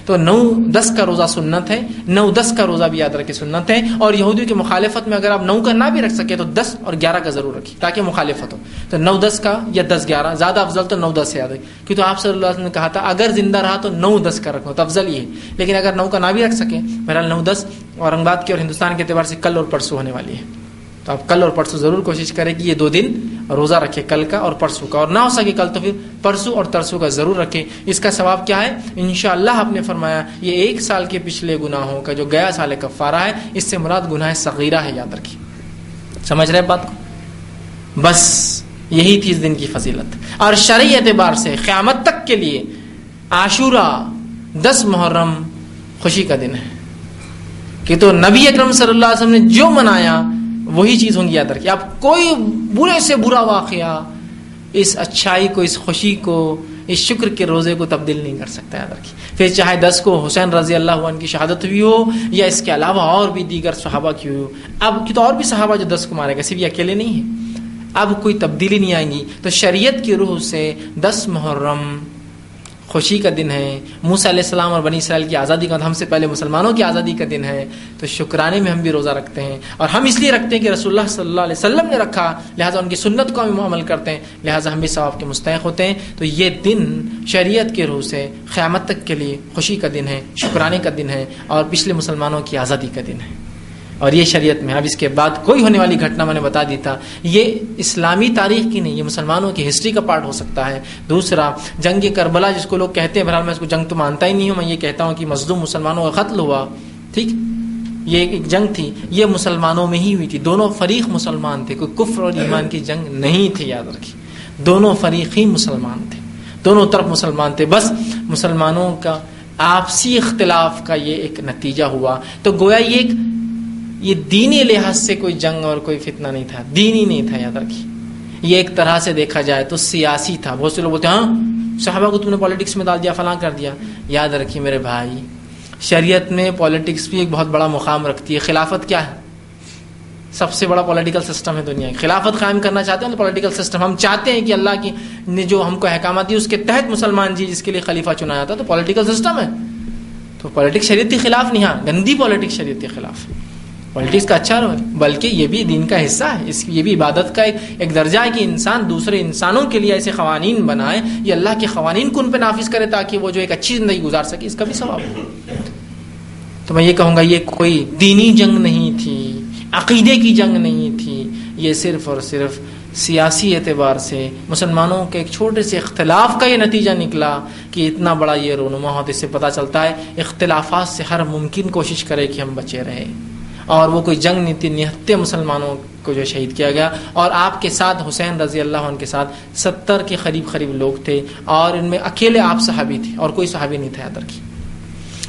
تو نو دس کا روزہ سنت ہے، نو دس کا روزہ بھی یاد رکھے سنت ہے۔ اور یہودیوں کی مخالفت میں اگر آپ نو کا نہ بھی رکھ سکے تو دس اور گیارہ کا ضرور رکھیے، تاکہ مخالفت ہو۔ تو نو دس کا یا دس گیارہ، زیادہ افضل تو نو دس سے یاد ہے۔ کیونکہ آپ صلی اللہ علیہ وسلم نے کہا تھا، اگر زندہ رہا تو نو دس کا رکھو، تو افضل یہ ہے۔ لیکن اگر نو کا نہ بھی رکھ سکے، بہرحال نو دس اورنگ آباد کے اور ہندوستان کے اعتبار سے کل اور پرسوں ہونے والی ہے۔ تو آپ کل اور پرسوں ضرور کوشش کریں کہ یہ دو دن روزہ رکھے کل کا اور پرسوں کا اور نہ ہو سکے کل تو پھر پرسوں اور ترسوں کا ضرور رکھے اس کا ثواب کیا ہے؟ انشاءاللہ اللہ آپ نے فرمایا یہ ایک سال کے پچھلے گناہوں کا جو گیا سال کفارہ ہے، اس سے مراد گناہ صغیرہ ہے، یاد رکھیے سمجھ رہے بات کو؟ بس یہی تھی اس دن کی فضیلت۔ اور شرعی اعتبار سے قیامت تک کے لیے عاشورہ دس محرم خوشی کا دن ہے۔ کہ تو نبی اکرم صلی اللہ علیہ وسلم نے جو منایا وہی چیز ہوں گی، یاد رکھیے۔ اب کوئی برے سے برا واقعہ اس اچھائی کو، اس خوشی کو، اس شکر کے روزے کو تبدیل نہیں کر سکتا، یاد رکھیے۔ پھر چاہے دس کو حسین رضی اللہ عنہ کی شہادت بھی ہو یا اس کے علاوہ اور بھی دیگر صحابہ کی ہو۔ اب کی تو اور بھی صحابہ جو دس کو مارے گا صرف یہ اکیلے نہیں ہیں۔ اب کوئی تبدیلی نہیں آئیں گی۔ تو شریعت کی روح سے دس محرم خوشی کا دن ہے۔ موسیٰ علیہ السلام اور بنی اسرائیل کی آزادی کا ہم سے پہلے مسلمانوں کی آزادی کا دن ہے۔ تو شکرانے میں ہم بھی روزہ رکھتے ہیں۔ اور ہم اس لیے رکھتے ہیں کہ رسول اللہ صلی اللہ علیہ وسلم نے رکھا۔ لہٰذا ان کی سنت کو ہم عمل کرتے ہیں۔ لہٰذا ہم بھی ثواب کے مستحق ہوتے ہیں۔ تو یہ دن شریعت کے روح سے قیامت تک کے لیے خوشی کا دن ہے، شکرانے کا دن ہے اور پچھلے مسلمانوں کی آزادی کا دن ہے۔ اور یہ شریعت میں، اب اس کے بعد کوئی ہونے والی گھٹنا میں نے بتا دی تھا، یہ اسلامی تاریخ کی نہیں، یہ مسلمانوں کی ہسٹری کا پارٹ ہو سکتا ہے۔ دوسرا، جنگ کربلا، جس کو لوگ کہتے ہیں، بہرحال میں اس کو جنگ تو مانتا ہی نہیں ہوں، میں یہ کہتا ہوں کہ مزدوم مسلمانوں کا قتل ہوا۔ ٹھیک؟ یہ ایک جنگ تھی، یہ مسلمانوں میں ہی ہوئی تھی۔ دونوں فریق مسلمان تھے، کوئی کفر اور ایمان کی جنگ نہیں تھی، یاد رکھی دونوں فریق ہی مسلمان تھے، دونوں طرف مسلمان تھے۔ بس مسلمانوں کا آپسی اختلاف کا یہ ایک نتیجہ ہوا۔ تو گویا یہ ایک یہ دینی لحاظ سے کوئی جنگ اور کوئی فتنہ نہیں تھا، دینی نہیں تھا، یاد رکھیے۔ یہ ایک طرح سے دیکھا جائے تو سیاسی تھا۔ بہت سے لوگ بولتے ہیں ہاں صحابہ کو تم نے پالیٹکس میں ڈال دیا، فلاں کر دیا۔ یاد رکھیے میرے بھائی، شریعت میں پالیٹکس بھی ایک بہت بڑا مقام رکھتی ہے۔ خلافت کیا ہے؟ سب سے بڑا پولیٹیکل سسٹم ہے دنیا کی۔ خلافت قائم کرنا چاہتے ہیں تو پولیٹیکل سسٹم ہم چاہتے ہیں کہ اللہ کی نے جو ہم کو احکامات دی، اس کے تحت مسلمان جی جس کے لیے خلیفہ چنا جاتا ہے، تو پولیٹیکل سسٹم ہے۔ تو پولیٹکس شریعت کے خلاف نہیں ہاں گندی پالیٹکس شریعت کے خلاف۔ پالیٹکس کا اچھا رول بلکہ یہ بھی دین کا حصہ ہے۔ اس یہ بھی عبادت کا ایک ایک درجہ ہے کہ انسان دوسرے انسانوں کے لیے ایسے قوانین بنائے، یہ اللہ کے قوانین کو ان پہ نافذ کرے تاکہ وہ جو ایک اچھی زندگی گزار سکے، اس کا بھی ثواب ہو۔ تو میں یہ کہوں گا، یہ کوئی دینی جنگ نہیں تھی، عقیدے کی جنگ نہیں تھی۔ یہ صرف اور صرف سیاسی اعتبار سے مسلمانوں کے ایک چھوٹے سے اختلاف کا یہ نتیجہ نکلا کہ اتنا بڑا یہ رونما ہوتے اس سے پتہ چلتا ہے اختلافات سے ہر ممکن کوشش کرے کہ ہم بچے رہیں۔ اور وہ کوئی جنگ نہیں تھی نہتے مسلمانوں کو جو شہید کیا گیا اور آپ کے ساتھ حسین رضی اللہ عنہ کے ساتھ ستر کے قریب قریب لوگ تھے اور ان میں اکیلے آپ صحابی تھے اور کوئی صحابی نہیں تھا ادر کی۔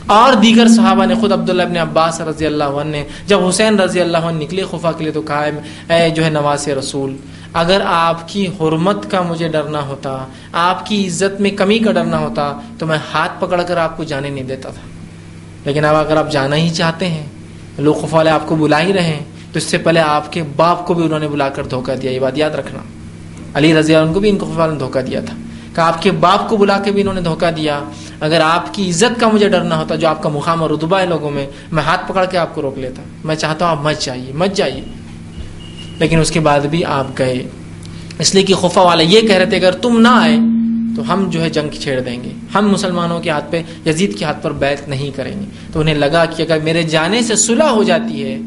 اور دیگر صحابہ نے خود عبداللہ ابن عباس رضی اللہ عنہ نے جب حسین رضی اللہ عنہ نکلے خفا کے لیے تو کہا، اے جو ہے نواز رسول، اگر آپ کی حرمت کا مجھے ڈرنا ہوتا، آپ کی عزت میں کمی کا ڈرنا ہوتا، تو میں ہاتھ پکڑ کر آپ کو جانے نہیں دیتا تھا۔ لیکن اب اگر آپ جانا ہی چاہتے ہیں لوگ خفا والے آپ کو بلا ہی رہے ہیں۔ تو اس سے پہلے آپ کے باپ کو بھی انہوں نے بلا کر دھوکہ دیا، یہ بات یاد رکھنا۔ علی رضی اللہ کو بھی ان کو خفا نے دھوکہ دیا تھا۔ کہ آپ کے باپ کو بلا کے بھی انہوں نے دھوکہ دیا۔ اگر آپ کی عزت کا مجھے ڈرنا ہوتا، جو آپ کا مقام اور رتبہ ہے لوگوں میں میں ہاتھ پکڑ کے آپ کو روک لیتا۔ میں چاہتا ہوں آپ مت جائیے مت جائیے۔ لیکن اس کے بعد بھی آپ گئے۔ اس لیے کہ خفا والے یہ کہہ رہے تھے، اگر تم نہ آئے تو ہم جو ہے جنگ چھیڑ دیں گے۔ ہم مسلمانوں کے ہاتھ پہ، یزید کے ہاتھ پر بیت نہیں کریں گے۔ تو انہیں لگا کہ اگر میرے جانے سے صلح ہو جاتی ہے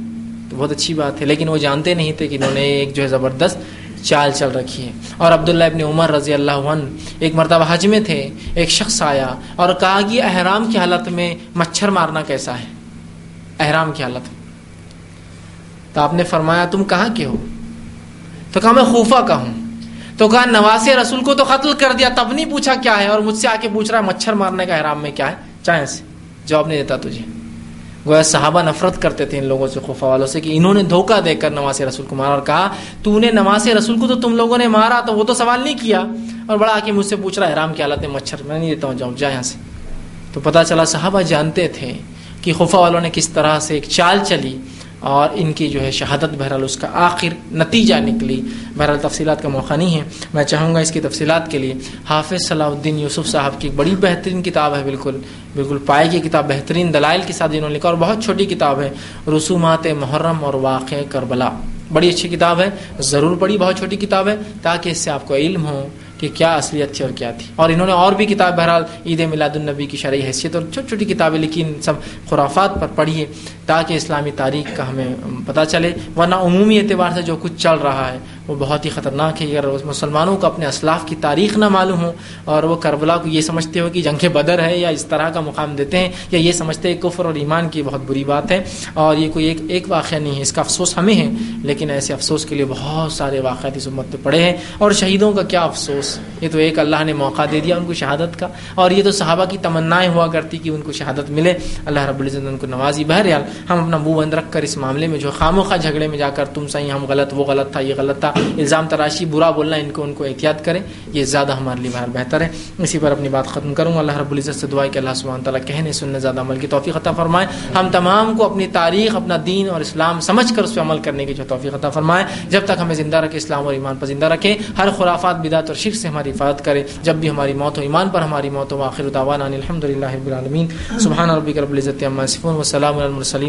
تو بہت اچھی بات ہے۔ لیکن وہ جانتے نہیں تھے کہ انہوں نے ایک جو ہے زبردست چال چل رکھی ہے۔ اور عبداللہ ابن عمر رضی اللہ عنہ ایک مرتبہ حج میں تھے، ایک شخص آیا اور کہا کہ احرام کی حالت میں مچھر مارنا کیسا ہے؟ احرام کی حالت۔ تو آپ نے فرمایا، تم کہاں کے ہو؟ تو کہا، میں خوفہ کا ہوں۔ تو کہا نواز رسول کو تو قتل کر دیا، تب نہیں پوچھا کیا ہے؟ اور مجھ سے آ کے پوچھ رہا ہے، مچھر مارنے کا حرام میں کیا ہے؟ چاہے سے۔ جواب نہیں دیتا تجھے۔ گویا صحابہ نفرت کرتے تھے ان لوگوں سے خفا والوں سے، کہ انہوں نے دھوکہ دے کر نواز رسول کو مارا اور کہا، تو نے نواز رسول کو تو تم لوگوں نے مارا، تو وہ تو سوال نہیں کیا۔ اور بڑا آ کے مجھ سے پوچھ رہا ہے حرام کی حالت میں مچھر، میں نہیں دیتا ہوں جاؤں جا یہاں سے۔ تو پتا چلا صحابہ جانتے تھے کہ خفا والوں نے کس طرح سے ایک چال چلی۔ اور ان کی جو ہے شہادت بہرحال اس کا آخر نتیجہ نکلی. بہرحال تفصیلات کا موقع نہیں ہے. میں چاہوں گا اس کی تفصیلات کے لیے حافظ صلاح الدین یوسف صاحب کی ایک بڑی بہترین کتاب ہے، بالکل بالکل پائے کی کتاب، بہترین دلائل کے ساتھ جنہوں نے لکھا اور بہت چھوٹی کتاب ہے، رسومات محرم اور واقع کربلا. بڑی اچھی کتاب ہے، ضرور پڑھی، بہت چھوٹی کتاب ہے، تاکہ اس سے آپ کو علم ہو کہ کیا اصلیت تھی اور کیا تھی. اور انہوں نے اور بھی کتاب بہرحال عید میلاد النبی کی شرعی حیثیت اور چھوٹی چھوٹی کتابیں لیکن سب خرافات پر پڑھیے تاکہ اسلامی تاریخ کا ہمیں پتہ چلے، ورنہ عمومی اعتبار سے جو کچھ چل رہا ہے، وہ بہت ہی خطرناک ہے۔ اگر مسلمانوں کو اپنے اسلاف کی تاریخ نہ معلوم ہو اور وہ کربلا کو یہ سمجھتے ہو کہ جنگ بدر ہے یا اس طرح کا مقام دیتے ہیں یا یہ سمجھتے ہیں کفر اور ایمان کی بہت بری بات ہے اور یہ کوئی ایک ایک واقعہ نہیں ہے۔ اس کا افسوس ہمیں ہے، لیکن ایسے افسوس کے لیے بہت سارے واقعات اس امت پہ پڑے ہیں اور شہیدوں کا کیا افسوس؟ یہ تو ایک اللہ نے موقع دے دیا ان کو شہادت کا اور یہ تو صحابہ کی تمنائیں ہوا کرتی کہ ان کو شہادت ملے۔ اللہ رب العزت ان کو نوازی بہرحال ہم اپنا منہ بند رکھ کر اس معاملے میں جو خام خواہ جھگڑے میں جا کر تم صحیح ہم غلط، وہ غلط تھا، یہ غلط تھا، الزام تراشی، برا بولنا، ان کو ان کو احتیاط کریں، یہ زیادہ ہمارے لیے بہت بہتر ہے۔ اسی پر اپنی بات ختم کروں۔ گا اللہ رب العزت سے دعا کہ اللہ سبحانہ تعالیٰ کہنے، سننے، زیادہ عمل کی توفیق عطا فرمائے۔ ہم تمام کو اپنی تاریخ، اپنا دین اور اسلام سمجھ کر اس پہ عمل کرنے کی جو توفیق عطا فرمائے۔ جب تک ہمیں زندہ رکھے، اسلام اور ایمان پر زندہ رکھے، ہر خرافات، بدعت اور شرک سے ہماری حفاظت کرے۔ جب بھی ہماری موت ہو، ایمان پر ہماری موت ہو آخر دعوانا الحمد للہ رب العالمین۔ سبحان ربک رب العزت عما یصفون، وسلام علی